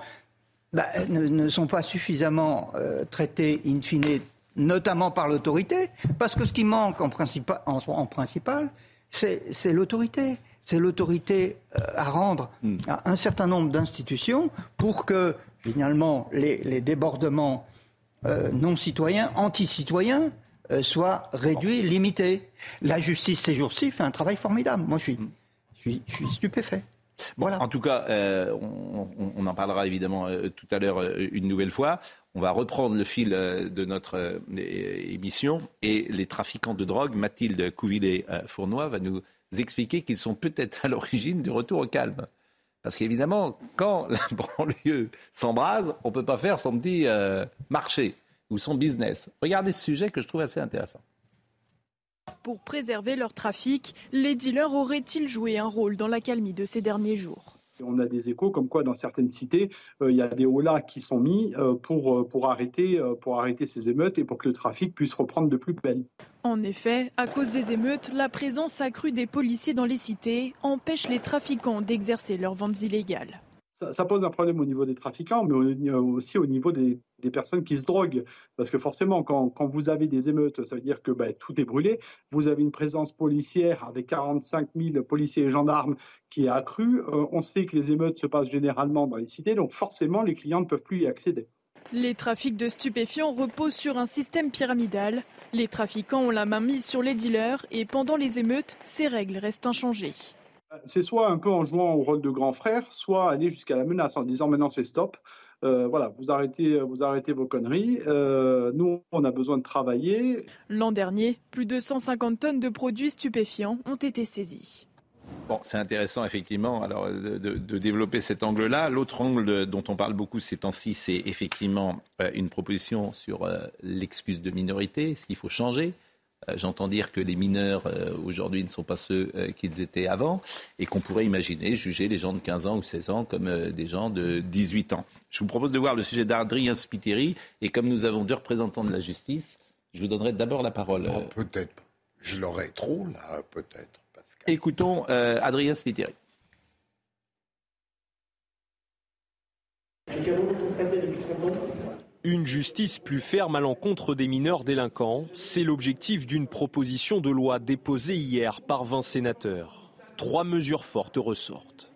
bah, ne, ne sont pas suffisamment euh, traités in fine, notamment par l'autorité, parce que ce qui manque en, principa- en, en principal, c'est l'autorité. C'est l'autorité euh, à rendre à un certain nombre d'institutions pour que finalement les, les débordements euh, non citoyens, anti-citoyens, euh, soient réduits, limités. La justice ces jours-ci fait un travail formidable. Moi, je suis, je suis, je suis stupéfait. Bon, En tout cas, euh, on, on- on en parlera évidemment euh, tout à l'heure euh, une nouvelle fois. On va reprendre le fil euh, de notre euh, émission et les trafiquants de drogue, Mathilde Couvillet-Fournois, va nous expliquer qu'ils sont peut-être à l'origine du retour au calme. Parce qu'évidemment, quand la [laughs] banlieue s'embrase, on ne peut pas faire son petit euh, marché ou son business. Regardez ce sujet que je trouve assez intéressant. Pour préserver leur trafic, les dealers auraient-ils joué un rôle dans l'accalmie de ces derniers jours? On a des échos comme quoi dans certaines cités, euh, il y a des holas qui sont mis euh, pour, euh, pour, arrêter, pour arrêter ces émeutes et pour que le trafic puisse reprendre de plus belle. En effet, à cause des émeutes, la présence accrue des policiers dans les cités empêche les trafiquants d'exercer leurs ventes illégales. Ça, pose un problème au niveau des trafiquants, mais aussi au niveau des, personnes qui se droguent. Parce que forcément, quand, quand, vous avez des émeutes, ça veut dire que bah, tout est brûlé. Vous avez une présence policière avec 45 000 policiers et gendarmes qui est accrue. Euh, on sait que les émeutes se passent généralement dans les cités, donc forcément, les clients ne peuvent plus y accéder. Les trafics de stupéfiants reposent sur un système pyramidal. Les trafiquants ont la main mise sur les dealers et pendant les émeutes, ces règles restent inchangées c'est soit un peu en jouant au rôle de grand frère, soit aller jusqu'à la menace en disant maintenant c'est stop. Euh, voilà, vous arrêtez, vous arrêtez vos conneries. Euh, nous, on a besoin de travailler. L'an dernier, plus de 150 tonnes de produits stupéfiants ont été saisis. Bon, c'est intéressant effectivement alors, de, de développer cet angle-là. L'autre angle dont on parle beaucoup ces temps-ci, c'est effectivement euh, une proposition sur l'excuse de minorité, ce qu'il faut changer. Euh, j'entends dire que les mineurs euh, aujourd'hui ne sont pas ceux euh, qu'ils étaient avant et qu'on pourrait imaginer juger les gens de 15 ans ou 16 ans comme des gens de 18 ans. Je vous propose de voir le sujet d'Adrien Spiteri et comme nous avons deux représentants de la justice, je vous donnerai d'abord la parole. peut-être. Je l'aurais trop là, peut-être. Écoutons Adrien Spiteri. Une justice plus ferme à l'encontre des mineurs délinquants, c'est l'objectif d'une proposition de loi déposée hier par 20 sénateurs. Trois mesures fortes ressortent.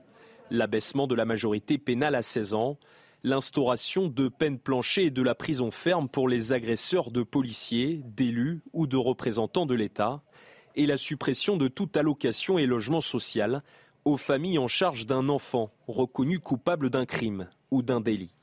L'abaissement de la majorité pénale à 16 ans, l'instauration de peines planchées et de la prison ferme pour les agresseurs de policiers, d'élus ou de représentants de l'État, et la suppression de toute allocation et logement social aux familles en charge d'un enfant reconnu coupable d'un crime ou d'un délit.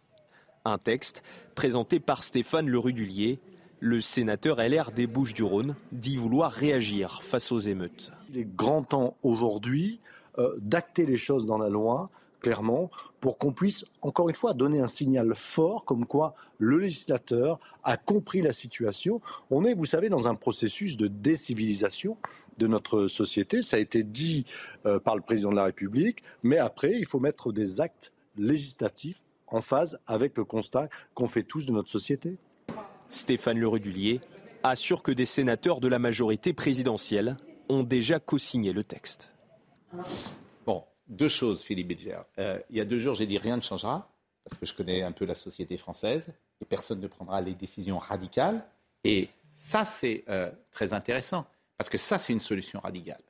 Un texte présenté par Stéphane Le Rudulier, le sénateur LR des Bouches-du-Rhône, dit vouloir réagir face aux émeutes. Il est grand temps aujourd'hui euh, d'acter les choses dans la loi, clairement, pour qu'on puisse, encore une fois, donner un signal fort comme quoi le législateur a compris la situation. On est, vous savez, dans un processus de décivilisation de notre société. Ça a été dit euh, par le président de la République, mais après, il faut mettre des actes législatifs en phase avec le constat qu'on fait tous de notre société. Stéphane Le Rudulier assure que des sénateurs de la majorité présidentielle ont déjà co-signé le texte. Bon, deux choses, Philippe Bilger. Euh, il y a deux jours, j'ai dit rien ne changera, parce que je connais un peu la société française, et personne ne prendra les décisions radicales. Et ça, c'est euh, très intéressant, parce que ça, c'est une solution radicale.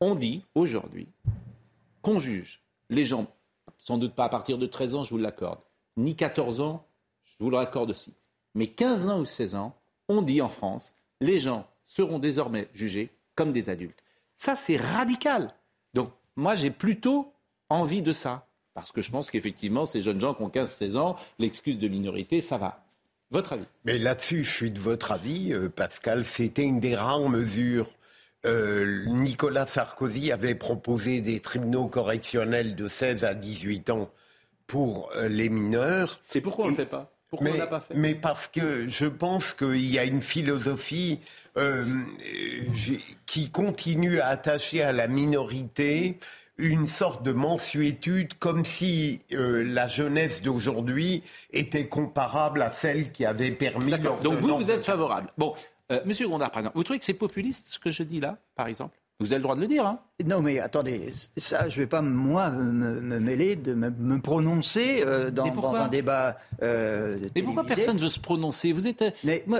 On dit aujourd'hui qu'on juge les gens sans doute pas à partir de 13 ans, je vous l'accorde. Ni 14 ans, je vous le raccorde aussi. Mais 15 ans ou 16 ans, on dit en France, les gens seront désormais jugés comme des adultes. Ça, c'est radical. Donc, moi, j'ai plutôt envie de ça. Parce que je pense qu'effectivement, ces jeunes gens qui ont 15-16 ans, l'excuse de minorité, ça va. Votre avis? Mais là-dessus, je suis de votre avis, euh, Pascal. C'était une des rares mesures euh, Nicolas Sarkozy avait proposé des tribunaux correctionnels de 16 à 18 ans pour euh, les mineurs. C'est pourquoi on ne fait pas? Pourquoi mais, on l'a pas fait? mais parce que je pense qu'il y a une philosophie euh, qui continue à attacher à la minorité une sorte de mensuétude, comme si la jeunesse d'aujourd'hui était comparable à celle qui avait permis. Donc vous, vous êtes favorable. Bon, euh, Monsieur Gondard, par exemple, vous trouvez que c'est populiste ce que je dis là, par exemple? Vous avez le droit de le dire. Hein? Non, mais attendez, ça, je ne vais pas, moi, me, mêler, de me, prononcer euh, dans, un débat. Euh, mais pourquoi personne ne veut se prononcer? Vous êtes,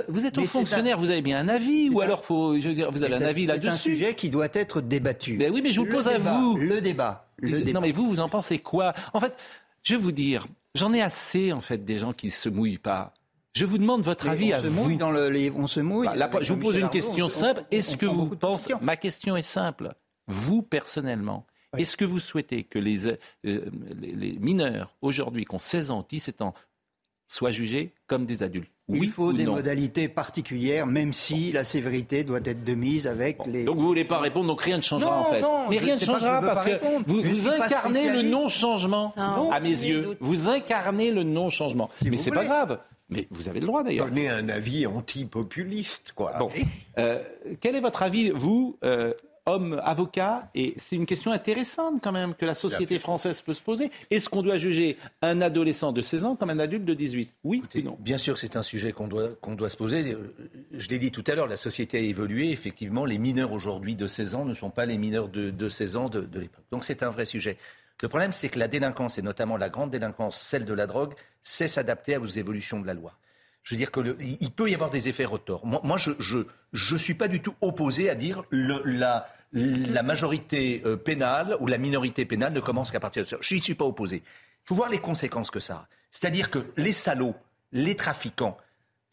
vous êtes un fonctionnaire, vous avez bien un avis, ou alors faut, je veux dire, vous avez un avis là-dessus C'est un sujet qui doit être débattu. Ben oui, mais je vous pose à vous. Le débat. Le non, mais vous, vous en pensez quoi? En fait, je vais vous dire, j'en ai assez, en fait, des gens qui ne se mouillent pas. Je vous demande votre avis on à se vous. Mouille dans le, on se mouille. Bah, je vous pose une question simple. Est-ce que vous pensez Ma question est simple. Vous personnellement, est-ce que vous souhaitez que les, euh, les, mineurs aujourd'hui qui ont 16 ans, 17 ans, soient jugés comme des adultes? Oui Il faut des non? modalités particulières, même si la sévérité doit être de mise avec les. Donc vous voulez pas répondre, donc rien ne changera en fait. Non, Mais rien ne changera parce que vous, vous incarnez le non-changement à mes yeux. Vous incarnez le non-changement. Mais c'est pas grave. Mais vous avez le droit d'ailleurs. Donner un avis anti-populiste, quoi. Bon. Euh, quel est votre avis, vous, euh, homme avocat? Et c'est une question intéressante quand même que la société française peut se poser. Est-ce qu'on doit juger un adolescent de 16 ans comme un adulte de 18 Oui ou non? Bien sûr, c'est un sujet qu'on doit, qu'on doit se poser. Je l'ai dit tout à l'heure, la société a évolué. Effectivement, les mineurs aujourd'hui de 16 ans ne sont pas les mineurs de, 16 ans de, de l'époque. Donc c'est un vrai sujet. Le problème, c'est que la délinquance, et notamment la grande délinquance, celle de la drogue, sait s'adapter aux évolutions de la loi. Je veux dire qu'il peut y avoir des effets retors. Moi, je ne suis pas du tout opposé à dire le, la, la majorité euh, pénale ou la minorité pénale ne commence qu'à partir de ça. Je n'y suis pas opposé. Il faut voir les conséquences que ça a. C'est-à-dire que les salauds, les trafiquants,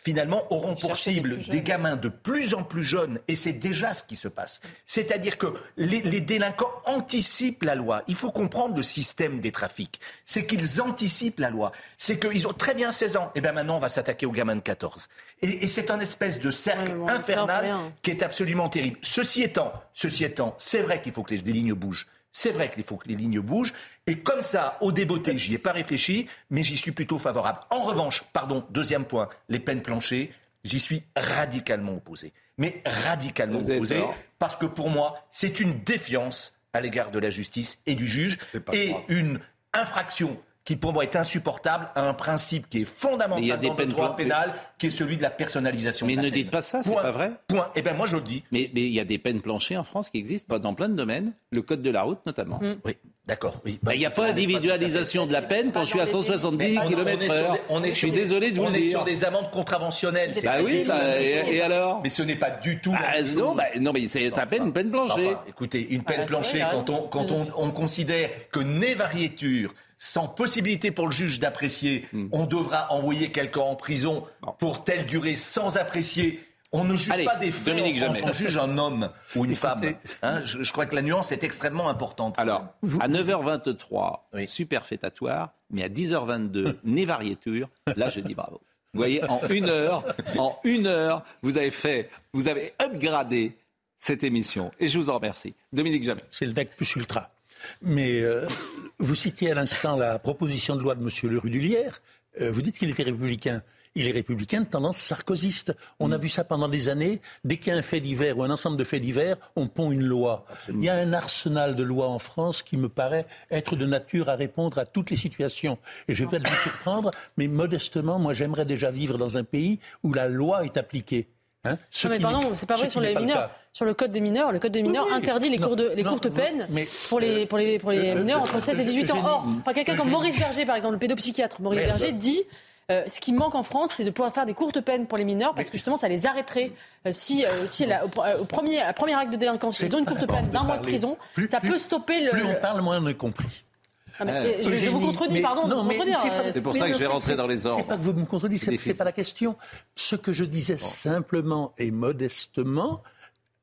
finalement, auront pour cible des, gamins de plus en plus jeunes, et c'est déjà ce qui se passe. C'est-à-dire que les, délinquants anticipent la loi. Il faut comprendre le système des trafics. C'est qu'ils anticipent la loi. C'est qu'ils ont très bien 16 ans. Et eh bien maintenant, on va s'attaquer aux gamins de 14. Et, c'est un espèce de cercle infernal qui est absolument terrible. Ceci étant, ceci étant, c'est vrai qu'il faut que les lignes bougent. C'est vrai qu'il faut que les lignes bougent. Et comme ça, au débeauté, j'y ai pas réfléchi, mais j'y suis plutôt favorable. En revanche, pardon, deuxième point, les peines planchées, j'y suis radicalement opposé. Mais radicalement opposé, parce que pour moi, c'est une défiance à l'égard de la justice et du juge, et une infraction qui pour moi est insupportable à un principe qui est fondamental dans le droit pénal, qui est celui de la personnalisation. Mais ne dites pas ça, c'est pas vrai. Point. Eh bien moi je le dis. Mais, mais il y a des peines planchées en France qui existent dans plein de domaines, le code de la route notamment. Mm. Oui. D'accord. Oui. Bah, il n'y a pas d'individualisation de la peine quand je suis à 170 km/h. On est je suis désolé de vous on le dire. On est sur des amendes contraventionnelles. Bah oui. Bah, et, alors Mais ce n'est pas du tout. Bah, non, bah, non, mais c'est ça peine une peine planchée. écoutez, une peine planchée quand on quand on, on considère que né variéture sans possibilité pour le juge d'apprécier, hmm. on devra envoyer quelqu'un en prison pour telle durée sans apprécier. On ne juge pas des faits, on, on, juge un homme ou une [laughs] femme. Hein, je, crois que la nuance est extrêmement importante. Alors, à 9h23, superfétatoire, mais à 10h22, [laughs] né variéture, là je dis bravo. Vous voyez, en [laughs] une heure, en une heure, vous avez fait, vous avez upgradé cette émission. Et je vous en remercie. Dominique Jamais. C'est le deck plus ultra. Mais euh, vous citiez à l'instant la proposition de loi de M. Le Rudulière. Euh, vous dites qu'il était républicain. Il est républicain de tendance sarkozyste. On a vu ça pendant des années. Dès qu'il y a un fait divers ou un ensemble de faits divers, on pond une loi. Il y a un arsenal de lois en France qui me paraît être de nature à répondre à toutes les situations. Et je vais peut-être vous surprendre, mais modestement, moi j'aimerais déjà vivre dans un pays où la loi est appliquée. Hein non mais pardon, c'est pas vrai sur les mineurs. Sur le code des mineurs, le code des mineurs interdit les, de, les courtes peines pour les, pour les, pour les mineurs entre 16 et 18 ans. Or, quelqu'un comme Maurice Berger, par exemple, le pédopsychiatre Maurice Berger, dit euh, ce qui manque en France, c'est de pouvoir faire des courtes peines pour les mineurs, parce que justement, ça les arrêterait euh, si, euh, si au, premier, premier acte de délinquance, ils ont une courte peine d'un mois de prison, ça peut stopper le. Plus on parle, moins on est compris. Ah, je, vous contredis, pardon. C'est pour ça que je vais rentrer dans les ordres. C'est pas que vous me contredites, c'est pas la question. Ce que je disais simplement et modestement,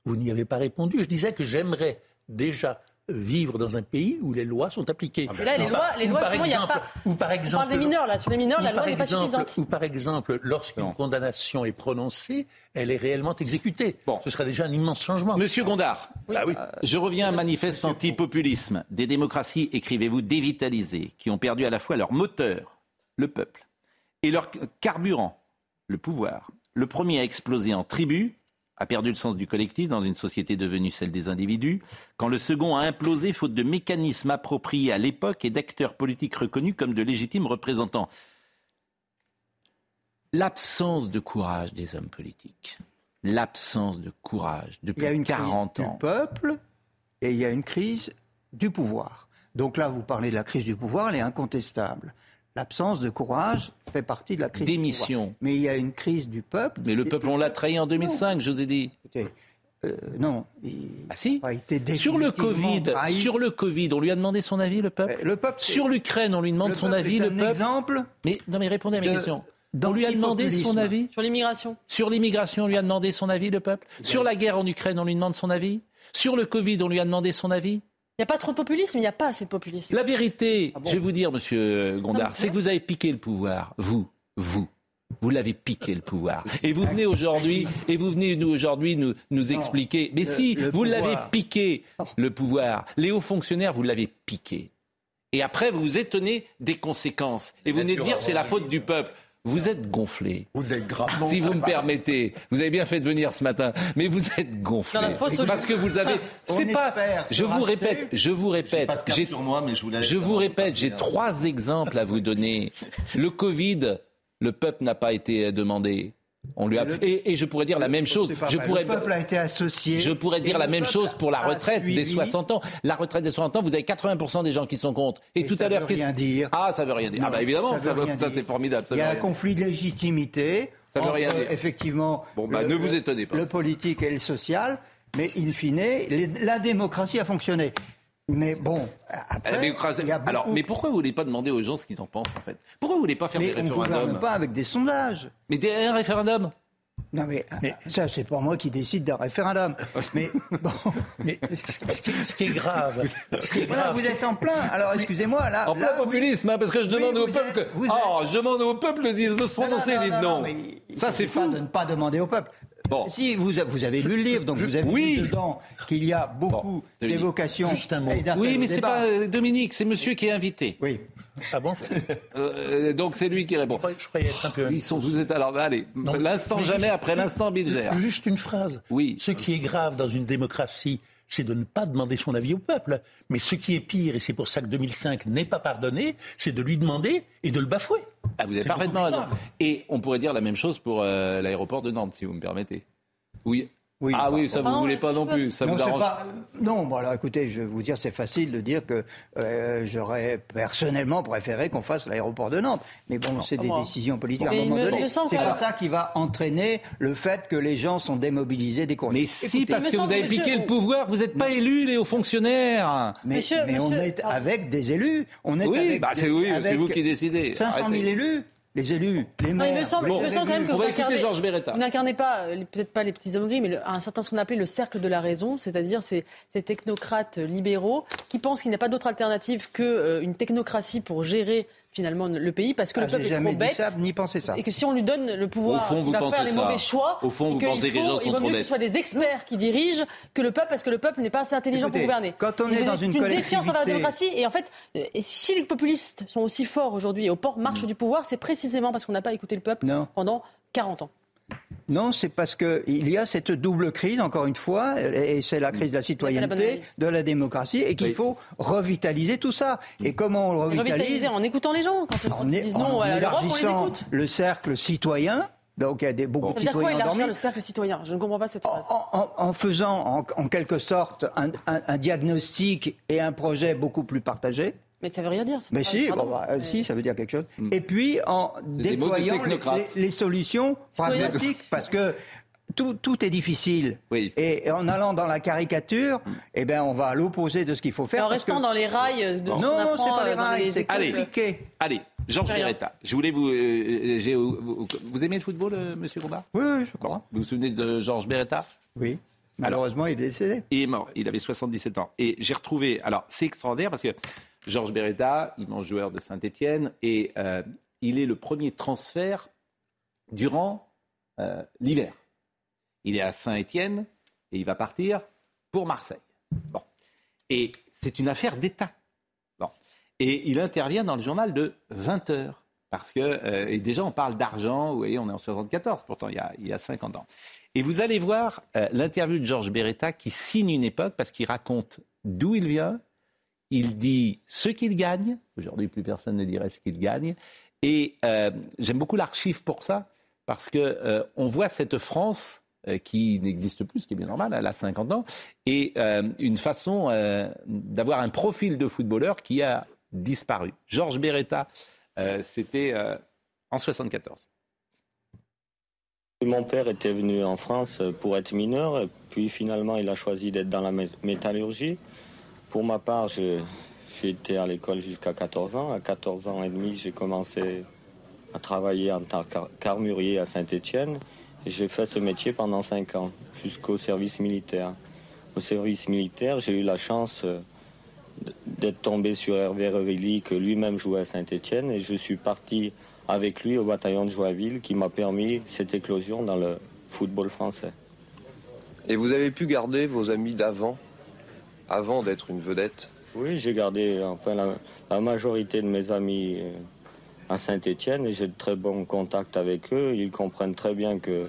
vous n'y avez pas répondu. Je disais que j'aimerais déjà vivre dans un pays où les lois sont appliquées. là, les lois, les lois, il n'y a pas. Ou par exemple, on parle des mineurs là. Sur les mineurs, la loi n'est pas suffisante. Ou par exemple, lorsqu'une condamnation est prononcée, elle est réellement exécutée. Bon. Ce serait déjà un immense changement. Monsieur Gondard, ah oui. je reviens à manifeste anti-populisme. Des démocraties, écrivez-vous, dévitalisées, qui ont perdu à la fois leur moteur, le peuple, et leur carburant, le pouvoir. Le premier a explosé en tribu, a perdu le sens du collectif dans une société devenue celle des individus, quand le second a implosé faute de mécanismes appropriés à l'époque et d'acteurs politiques reconnus comme de légitimes représentants. L'absence de courage des hommes politiques, l'absence de courage depuis il y a une 40 crise ans. Du peuple et il y a une crise du pouvoir. Donc là, vous parlez de la crise du pouvoir, elle est incontestable. L'absence de courage fait partie de la crise. Démission. Mais il y a une crise du peuple. Mais le peuple, on l'a trahi en 2005, je vous ai dit. Euh, non. ah si. sur le Covid, sur le Covid, on lui a demandé son avis, le peuple. Le peuple. Sur l'Ukraine, on lui demande son avis, le peuple. Exemple. Mais non, mais répondez à mes questions. On lui a demandé son avis. Sur l'immigration. Sur l'immigration, on lui a demandé son avis, le peuple. Sur la guerre en Ukraine, on lui demande son avis. Sur le Covid, on lui a demandé son avis. Il n'y a pas trop de populisme, il n'y a pas assez de populisme. La vérité, ah je vais vous dire, monsieur Gondard, c'est que vous avez piqué le pouvoir. Vous, vous. Vous l'avez piqué le pouvoir. Et vous venez aujourd'hui, et vous venez nous aujourd'hui nous, nous expliquer. Mais si, vous l'avez piqué le pouvoir. Les hauts fonctionnaires, vous l'avez piqué. Et après, vous vous étonnez des conséquences. Et vous venez de dire c'est la faute du peuple. Vous êtes gonflé. Vous êtes gravement. Si vous me permettez, vous avez bien fait de venir ce matin, mais vous êtes gonflé. Parce que vous avez. C'est pas. Je vous répète, je vous répète. J'ai sur moi, mais je vous, je vous répète, j'ai trois exemples à vous donner. Le Covid, le peuple n'a pas été demandé. On lui a... et, et je pourrais dire la même chose. Je pourrais... Le peuple a été associé. Je pourrais dire Et la le même chose pour la retraite des suivi. 60 ans. La retraite des 60 ans, vous avez 80% des gens qui sont contre. Et, tout ça à l'heure, veut qu'est-ce- rien dire. Ah, ça veut rien dire. ah Non, bah évidemment, ça ça, veut ça, c'est formidable. ça Il y a un conflit de légitimité. Ça veut rien dire. Effectivement. Bon, bah, ne vous étonnez pas. Le politique et le social, mais in fine, les- la démocratie a fonctionné. Mais bon, après, démocratie- il y a beaucoup- Alors, mais pourquoi vous voulez pas demander aux gens ce qu'ils en pensent en fait? Pourquoi vous voulez pas faire mais des on ne gouverne référendums pas avec des sondages. Mais des un référendum? Non mais, ça c'est pas moi qui décide d'un référendum. [laughs] mais bon, Mais ce qui, ce qui est grave, ce qui est Voilà, grave, vous êtes en plein. Alors excusez-moi là. En plein populisme, hein, parce que je demande au peuple. êtes- que- êtes- Oh, je demande au peuple de, se prononcer, non, dites non, non. non, mais il Ça, c'est suffit pas fou. de ne pas demander au peuple. Si vous, a- vous avez lu le livre, donc vous avez Oui. vu dedans qu'il y a beaucoup d'évocations. Oui, mais c'est pas euh, Dominique, c'est monsieur qui est invité. Oui. Ah bon? Euh, Donc c'est lui qui répond. Je croyais être un peu. Ils sont, vous êtes alors, allez, l'instant mais jamais juste- après l'instant Bilger. Juste une phrase. Oui. Ce qui est grave dans une démocratie, c'est de ne pas demander son avis au peuple. Mais ce qui est pire, et c'est pour ça que 2005 n'est pas pardonné, c'est de lui demander et de le bafouer. Ah, vous avez parfaitement raison. Et on pourrait dire la même chose pour euh, l'aéroport de Nantes, si vous me permettez. Oui. Oui, ah oui, ça vous voulez pas non plus. Ça non, vous c'est arrange. pas- non, bon alors écoutez, je vais vous dire, c'est facile de dire que euh, j'aurais personnellement préféré qu'on fasse l'aéroport de Nantes. Mais bon, c'est des moi. décisions politiques à Mais un moment me- donné. C'est pas ça qui va entraîner le fait que les gens sont démobilisés des courriers. Mais si, parce que vous avez monsieur, piqué le pouvoir, vous n'êtes pas élus, les hauts fonctionnaires. Mais, Monsieur- mais on est avec des élus. On est Oui, avec bah, des- oui, c'est vous qui décidez. 500 000 Arrêtez. élus. Les élus, les Non, maires. il me semble, vous il me les semble quand même que vous écouter incarnez- Georges Beretta. Vous n'incarnez pas, euh, peut-être pas les petits hommes gris, mais le- un certain ce qu'on appelait le cercle de la raison, c'est-à-dire ces, ces technocrates libéraux qui pensent qu'il n'y a pas d'autre alternative qu'une technocratie pour gérer finalement le pays, parce que Ah, le peuple J'ai est jamais trop bête. ça, ni pensé ça. Et que si on lui donne le pouvoir, fond, il va faire les ça. mauvais choix. Au fond, et vous pensez que les gens sont Il vaut trop mieux que bêtes. ce soit des experts qui dirigent que le peuple, parce que le peuple n'est pas assez intelligent Écoutez, pour gouverner. quand on Et est dans c'est une une défiance envers la démocratie. Et en fait, euh, et si les populistes sont aussi forts aujourd'hui et au port marche du pouvoir, c'est précisément parce qu'on n'a pas écouté le peuple Non. pendant 40 ans. Non, c'est parce que il y a cette double crise, encore une fois, et c'est la crise de la bonne citoyenneté, de la démocratie, et qu'il Oui. faut revitaliser tout ça. Et comment on le revitalise Revitaliser en écoutant les gens. Quand, quand En, ils disent en non à l'Europe, on les élargissant écoute. le cercle citoyen. Donc il y a des, beaucoup de quoi citoyens endormis. le cercle citoyen? Je ne comprends pas cette phrase. En, en- en faisant en, en quelque sorte un, un- un diagnostic et un projet beaucoup plus partagé. Mais ça veut rien dire. Mais si, bon, bah, mais- si, ça veut dire quelque chose. Et puis en déployant les, technocrate. les- les solutions pragmatiques, parce que tout, tout est difficile. Oui. Et en allant dans la caricature, eh ben, on va à l'opposé de ce qu'il faut faire. En parce restant que- dans les rails de ce qu'on Non, apprend c'est pas les euh, rails, c'est compliqué. Allez, Georges. Beretta, je voulais vous. euh, vous, vous aimez le football, euh, monsieur oui, je crois. Vous vous souvenez de Georges Beretta Oui. Malheureusement, il est décédé. Il est mort, il avait 77 ans. Et j'ai retrouvé, alors c'est extraordinaire parce que Georges Beretta, immense joueur de Saint-Etienne, et euh, il est le premier transfert durant euh, l'hiver. Il est à Saint-Etienne et il va partir pour Marseille. Bon. Et c'est une affaire d'État. Bon. Et il intervient dans le journal de 20 heures. Parce que, euh, et déjà, on parle d'argent, vous voyez, on est en 74, pourtant il y a, il y a 50 ans. Et vous allez voir l'interview de Georges Beretta qui signe une époque parce qu'il raconte d'où il vient, il dit ce qu'il gagne, aujourd'hui plus personne ne dirait ce qu'il gagne, et euh, j'aime beaucoup l'archive pour ça, parce que euh, on voit cette France euh, qui n'existe plus, ce qui est bien normal, elle a 50 ans, et une façon d'avoir un profil de footballeur qui a disparu. Georges Beretta, c'était en 74. Mon père était venu en France pour être mineur, puis finalement il a choisi d'être dans la mé- métallurgie. Pour ma part, j'ai été à l'école jusqu'à 14 ans. À 14 ans et demi, j'ai commencé à travailler en tant que carmurier à Saint-Étienne. J'ai fait ce métier pendant 5 ans, jusqu'au service militaire. Au service militaire, j'ai eu la chance euh, d'être tombé sur Hervé Revilly, que lui-même jouait à Saint-Étienne, et je suis parti avec lui au bataillon de Joinville, qui m'a permis cette éclosion dans le football français. Et vous avez pu garder vos amis d'avant, avant d'être une vedette Oui, j'ai gardé enfin la, majorité de mes amis euh, à Saint-Étienne et j'ai de très bons contacts avec eux. Ils comprennent très bien que,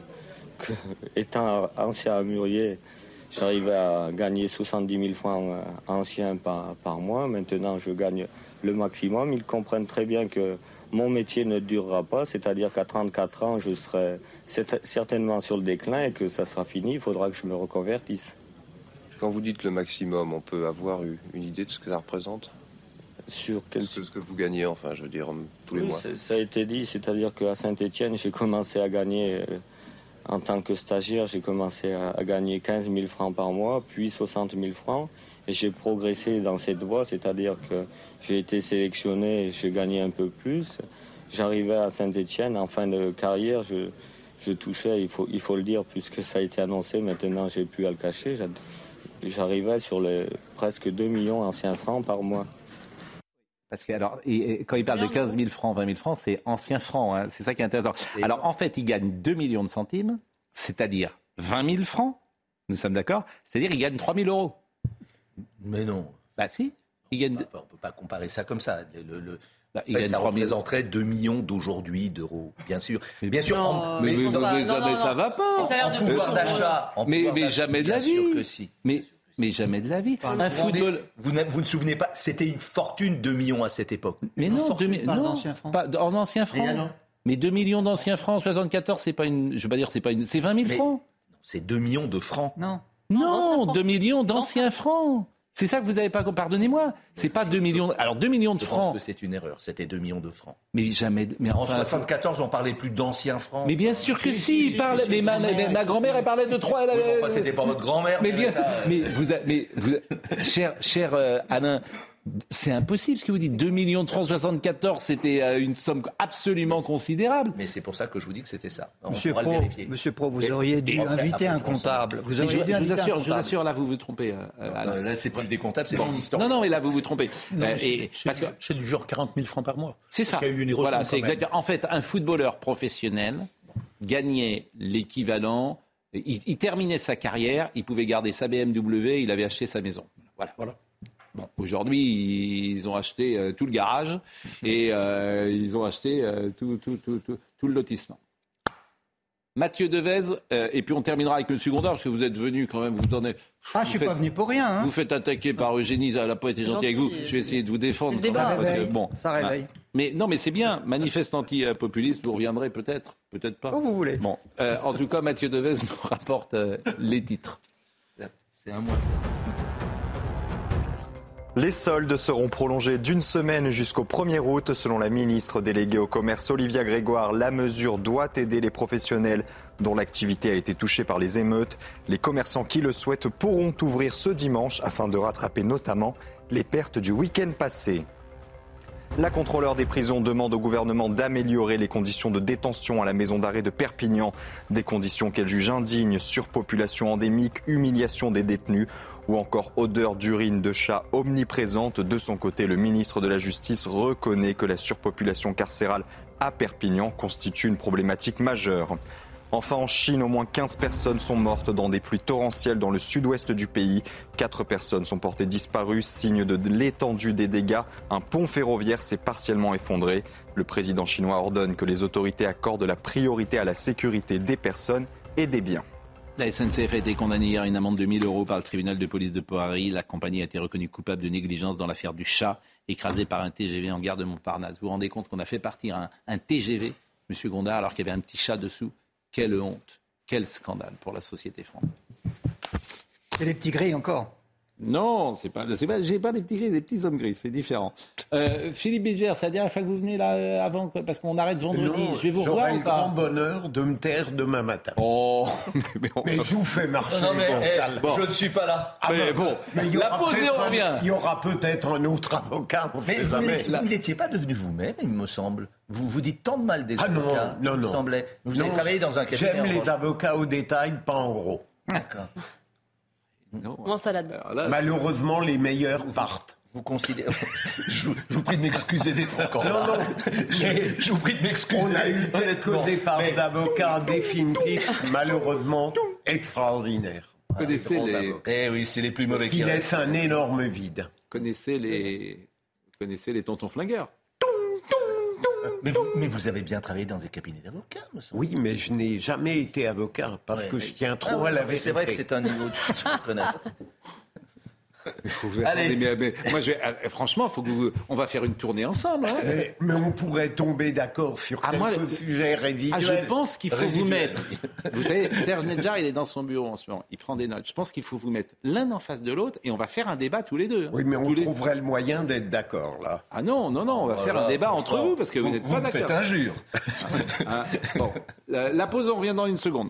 [laughs] étant ancien amurier, j'arrivais à gagner 70 000 francs euh, anciens par mois. Maintenant, je gagne le maximum. Ils comprennent très bien que mon métier ne durera pas, c'est-à-dire qu'à 34 ans, je serai certainement sur le déclin et que ça sera fini, il faudra que je me reconvertisse. Quand vous dites le maximum, on peut avoir une idée de ce que ça représente Sur quel... Ce que vous gagnez, enfin, je veux dire, tous les mois. ça- a été dit, c'est-à-dire qu'à Saint-Étienne, j'ai commencé à gagner, euh, en tant que stagiaire, j'ai commencé à, à gagner 15 000 francs par mois, puis 60 000 francs. Et j'ai progressé dans cette voie, c'est-à-dire que j'ai été sélectionné, j'ai gagné un peu plus. J'arrivais à Saint-Étienne, en fin de carrière, je, je touchais, il faut, il faut le dire, puisque ça a été annoncé, maintenant j'ai plus à le cacher, j'arrivais sur les presque 2 millions anciens francs par mois. Parce que alors, et, et quand il parle de 15 000 francs, 20 000 francs, c'est anciens francs. hein. C'est ça qui est intéressant. Alors en fait, il gagne 2 millions de centimes, c'est-à-dire 20 000 francs. Nous sommes d'accord C'est-à-dire il gagne 3 000 euros. Mais non. Bah si. Il gagne. On ne peut pas comparer ça comme ça. Le, le- Bah, il Ouais, gagne ça 3 000. représenterait 2 millions d'aujourd'hui d'euros, bien sûr. bien sûr, Non, en, mais- mais- mais- mais ça- mais ça va pas. En, en pouvoir d'achat. en Mais, mais jamais de la bien sûr vie. que si. Mais, mais jamais de la vie. Vous Un vous football. Vous ne vous ne souvenez pas, c'était une fortune 2 millions à cette époque. Mais Une non, fortune. 2000 non, pas en. Et alors mais 2 millions d'anciens francs en 74, c'est pas une. Je veux pas dire, c'est pas une. C'est 20 000 Mais- francs. C'est 2 millions de francs. Non. Non, 2 millions d'anciens francs. C'est ça que vous n'avez pas. Pardonnez-moi. C'est pas 2 millions. Alors 2 millions de Je pense francs. que c'est une erreur. C'était 2 millions de francs. Mais jamais. Mais En enfin. 74, on parlait plus d'anciens francs. Mais bien sûr que si, il parle. Mais ma, grand-mère, elle parlait de 3. Elle avait- enfin, c'était pas votre grand-mère. Mais bien sûr. euh, Mais vous, a- mais vous, a- cher, cher euh, Alain, c'est impossible ce que vous dites. 2 millions de francs 74, c'était euh, une somme absolument considérable. Mais c'est pour ça que je vous dis que c'était ça. On Monsieur Pro, le vérifier. Monsieur Pro, vous auriez dû inviter un comptable. Vous auriez je, dû je vous inviter un assure, je vous assure, là vous vous trompez. euh, euh, Alain. Non, là, c'est plus des comptables, c'est des. Non, non, mais là vous vous trompez. Non, Euh, mais et- c'est- parce que c'est du genre 40 000 francs par mois. c'est ça. qu'il y a eu une Voilà, c'est exact. En fait, un footballeur professionnel gagnait l'équivalent. Il, il terminait sa carrière, il pouvait garder sa BMW, il avait acheté sa maison. Voilà. Voilà. Bon, aujourd'hui, ils ont acheté euh, tout le garage et euh, ils ont acheté euh, tout, tout, tout, tout, tout le lotissement. Mathieu Devez, euh, et puis on terminera avec M. Gondard, parce que vous êtes venu quand même, vous en êtes. Ah, je suis pas venu pour rien. Hein. Vous faites attaquer par Eugénie, elle n'a pas été gentille avec vous. Je vais essayer de vous défendre. Le débat. quand même, parce Ça que, réveille. bon, Ça réveille. Mais non, mais c'est bien. Manifeste anti-populiste, vous reviendrez peut-être, peut-être pas. Comme vous voulez. Bon, euh, en tout cas, Mathieu Devez nous [laughs] rapporte euh, les titres. C'est un mois. Les soldes seront prolongés d'une semaine jusqu'au 1er août. Selon la ministre déléguée au commerce Olivia Grégoire, la mesure doit aider les professionnels dont l'activité a été touchée par les émeutes. Les commerçants qui le souhaitent pourront ouvrir ce dimanche afin de rattraper notamment les pertes du week-end passé. La contrôleur des prisons demande au gouvernement d'améliorer les conditions de détention à la maison d'arrêt de Perpignan. Des conditions qu'elle juge indignes, surpopulation endémique, humiliation des détenus ou encore odeur d'urine de chat omniprésente. De son côté, le ministre de la Justice reconnaît que la surpopulation carcérale à Perpignan constitue une problématique majeure. Enfin, en Chine, au moins 15 personnes sont mortes dans des pluies torrentielles dans le sud-ouest du pays. Quatre personnes sont portées disparues, signe de l'étendue des dégâts. Un pont ferroviaire s'est partiellement effondré. Le président chinois ordonne que les autorités accordent la priorité à la sécurité des personnes et des biens. La SNCF a été condamnée hier à une amende de 1000 euros par le tribunal de police de Paris. La compagnie a été reconnue coupable de négligence dans l'affaire du chat écrasé par un TGV en gare de Montparnasse. Vous vous rendez compte qu'on a fait partir un, TGV, Monsieur Gondard, alors qu'il y avait un petit chat dessous? Quelle honte, quel scandale pour la société française. C'est les petits gris encore? Non, c'est pas, c'est pas, j'ai pas des petits gris, des petits hommes gris, c'est différent. Euh, Philippe Bilger, c'est la dernière fois que vous venez là euh, avant, que- parce qu'on arrête vendredi. Non, je vais vous j'aurai revoir le ou pas grand bonheur de me taire demain matin. Oh, [laughs] mais, je vous fais marcher. Non, mais, eh, je ne suis pas là. Ah Mais bon, mais il y la aura pause et on un- revient. Il y aura peut-être un autre avocat, on Mais sait vous n'étiez- vous pas devenu vous-même, il me semble. Vous vous dites tant de mal des Ah non, avocats. non, il me non. semblait. Vous avez Non, travaillé dans un cabinet. J'aime les avocats au détail, pas en gros. D'accord. En salade. Malheureusement, les meilleurs partent. Vous considérez. [laughs] je, vous- je vous prie de m'excuser d'être encore Non, là. non. Je, je vous prie de m'excuser. On a eu quelques départs Mais- d'avocats définitifs, malheureusement extraordinaires, Vous connaissez les. Eh oui, c'est les plus mauvais qui qui laissent un énorme vide. connaissez les, vous connaissez les tontons flingueurs. Mais vous, mais vous avez bien travaillé dans des cabinets d'avocats, me semble. Oui, mais je n'ai jamais été avocat parce Ouais, que mais- je tiens Ah trop ouais, à la vérité. C'est vrai que c'est un niveau de reconnais. [laughs] Vous attendez, mais, mais moi, je, euh, franchement, faut que vous, on va faire une tournée ensemble. hein. Mais, mais on pourrait tomber d'accord sur Ah, quelques moi, sujets Ah, résiduels. je pense qu'il faut vous mettre. Vous savez, Serge Nedjar, il est dans son bureau en ce moment. Il prend des notes. Je pense qu'il faut vous mettre l'un en face de l'autre et on va faire un débat tous les deux. hein. Oui, mais on Tous les- trouverait le moyen d'être d'accord, là. Ah non, non, non, on va Voilà, faire un débat entre vous parce que vous vous- n'êtes vous pas me faites d'accord. injure. Hein, bon, la, la pause, on revient dans une seconde.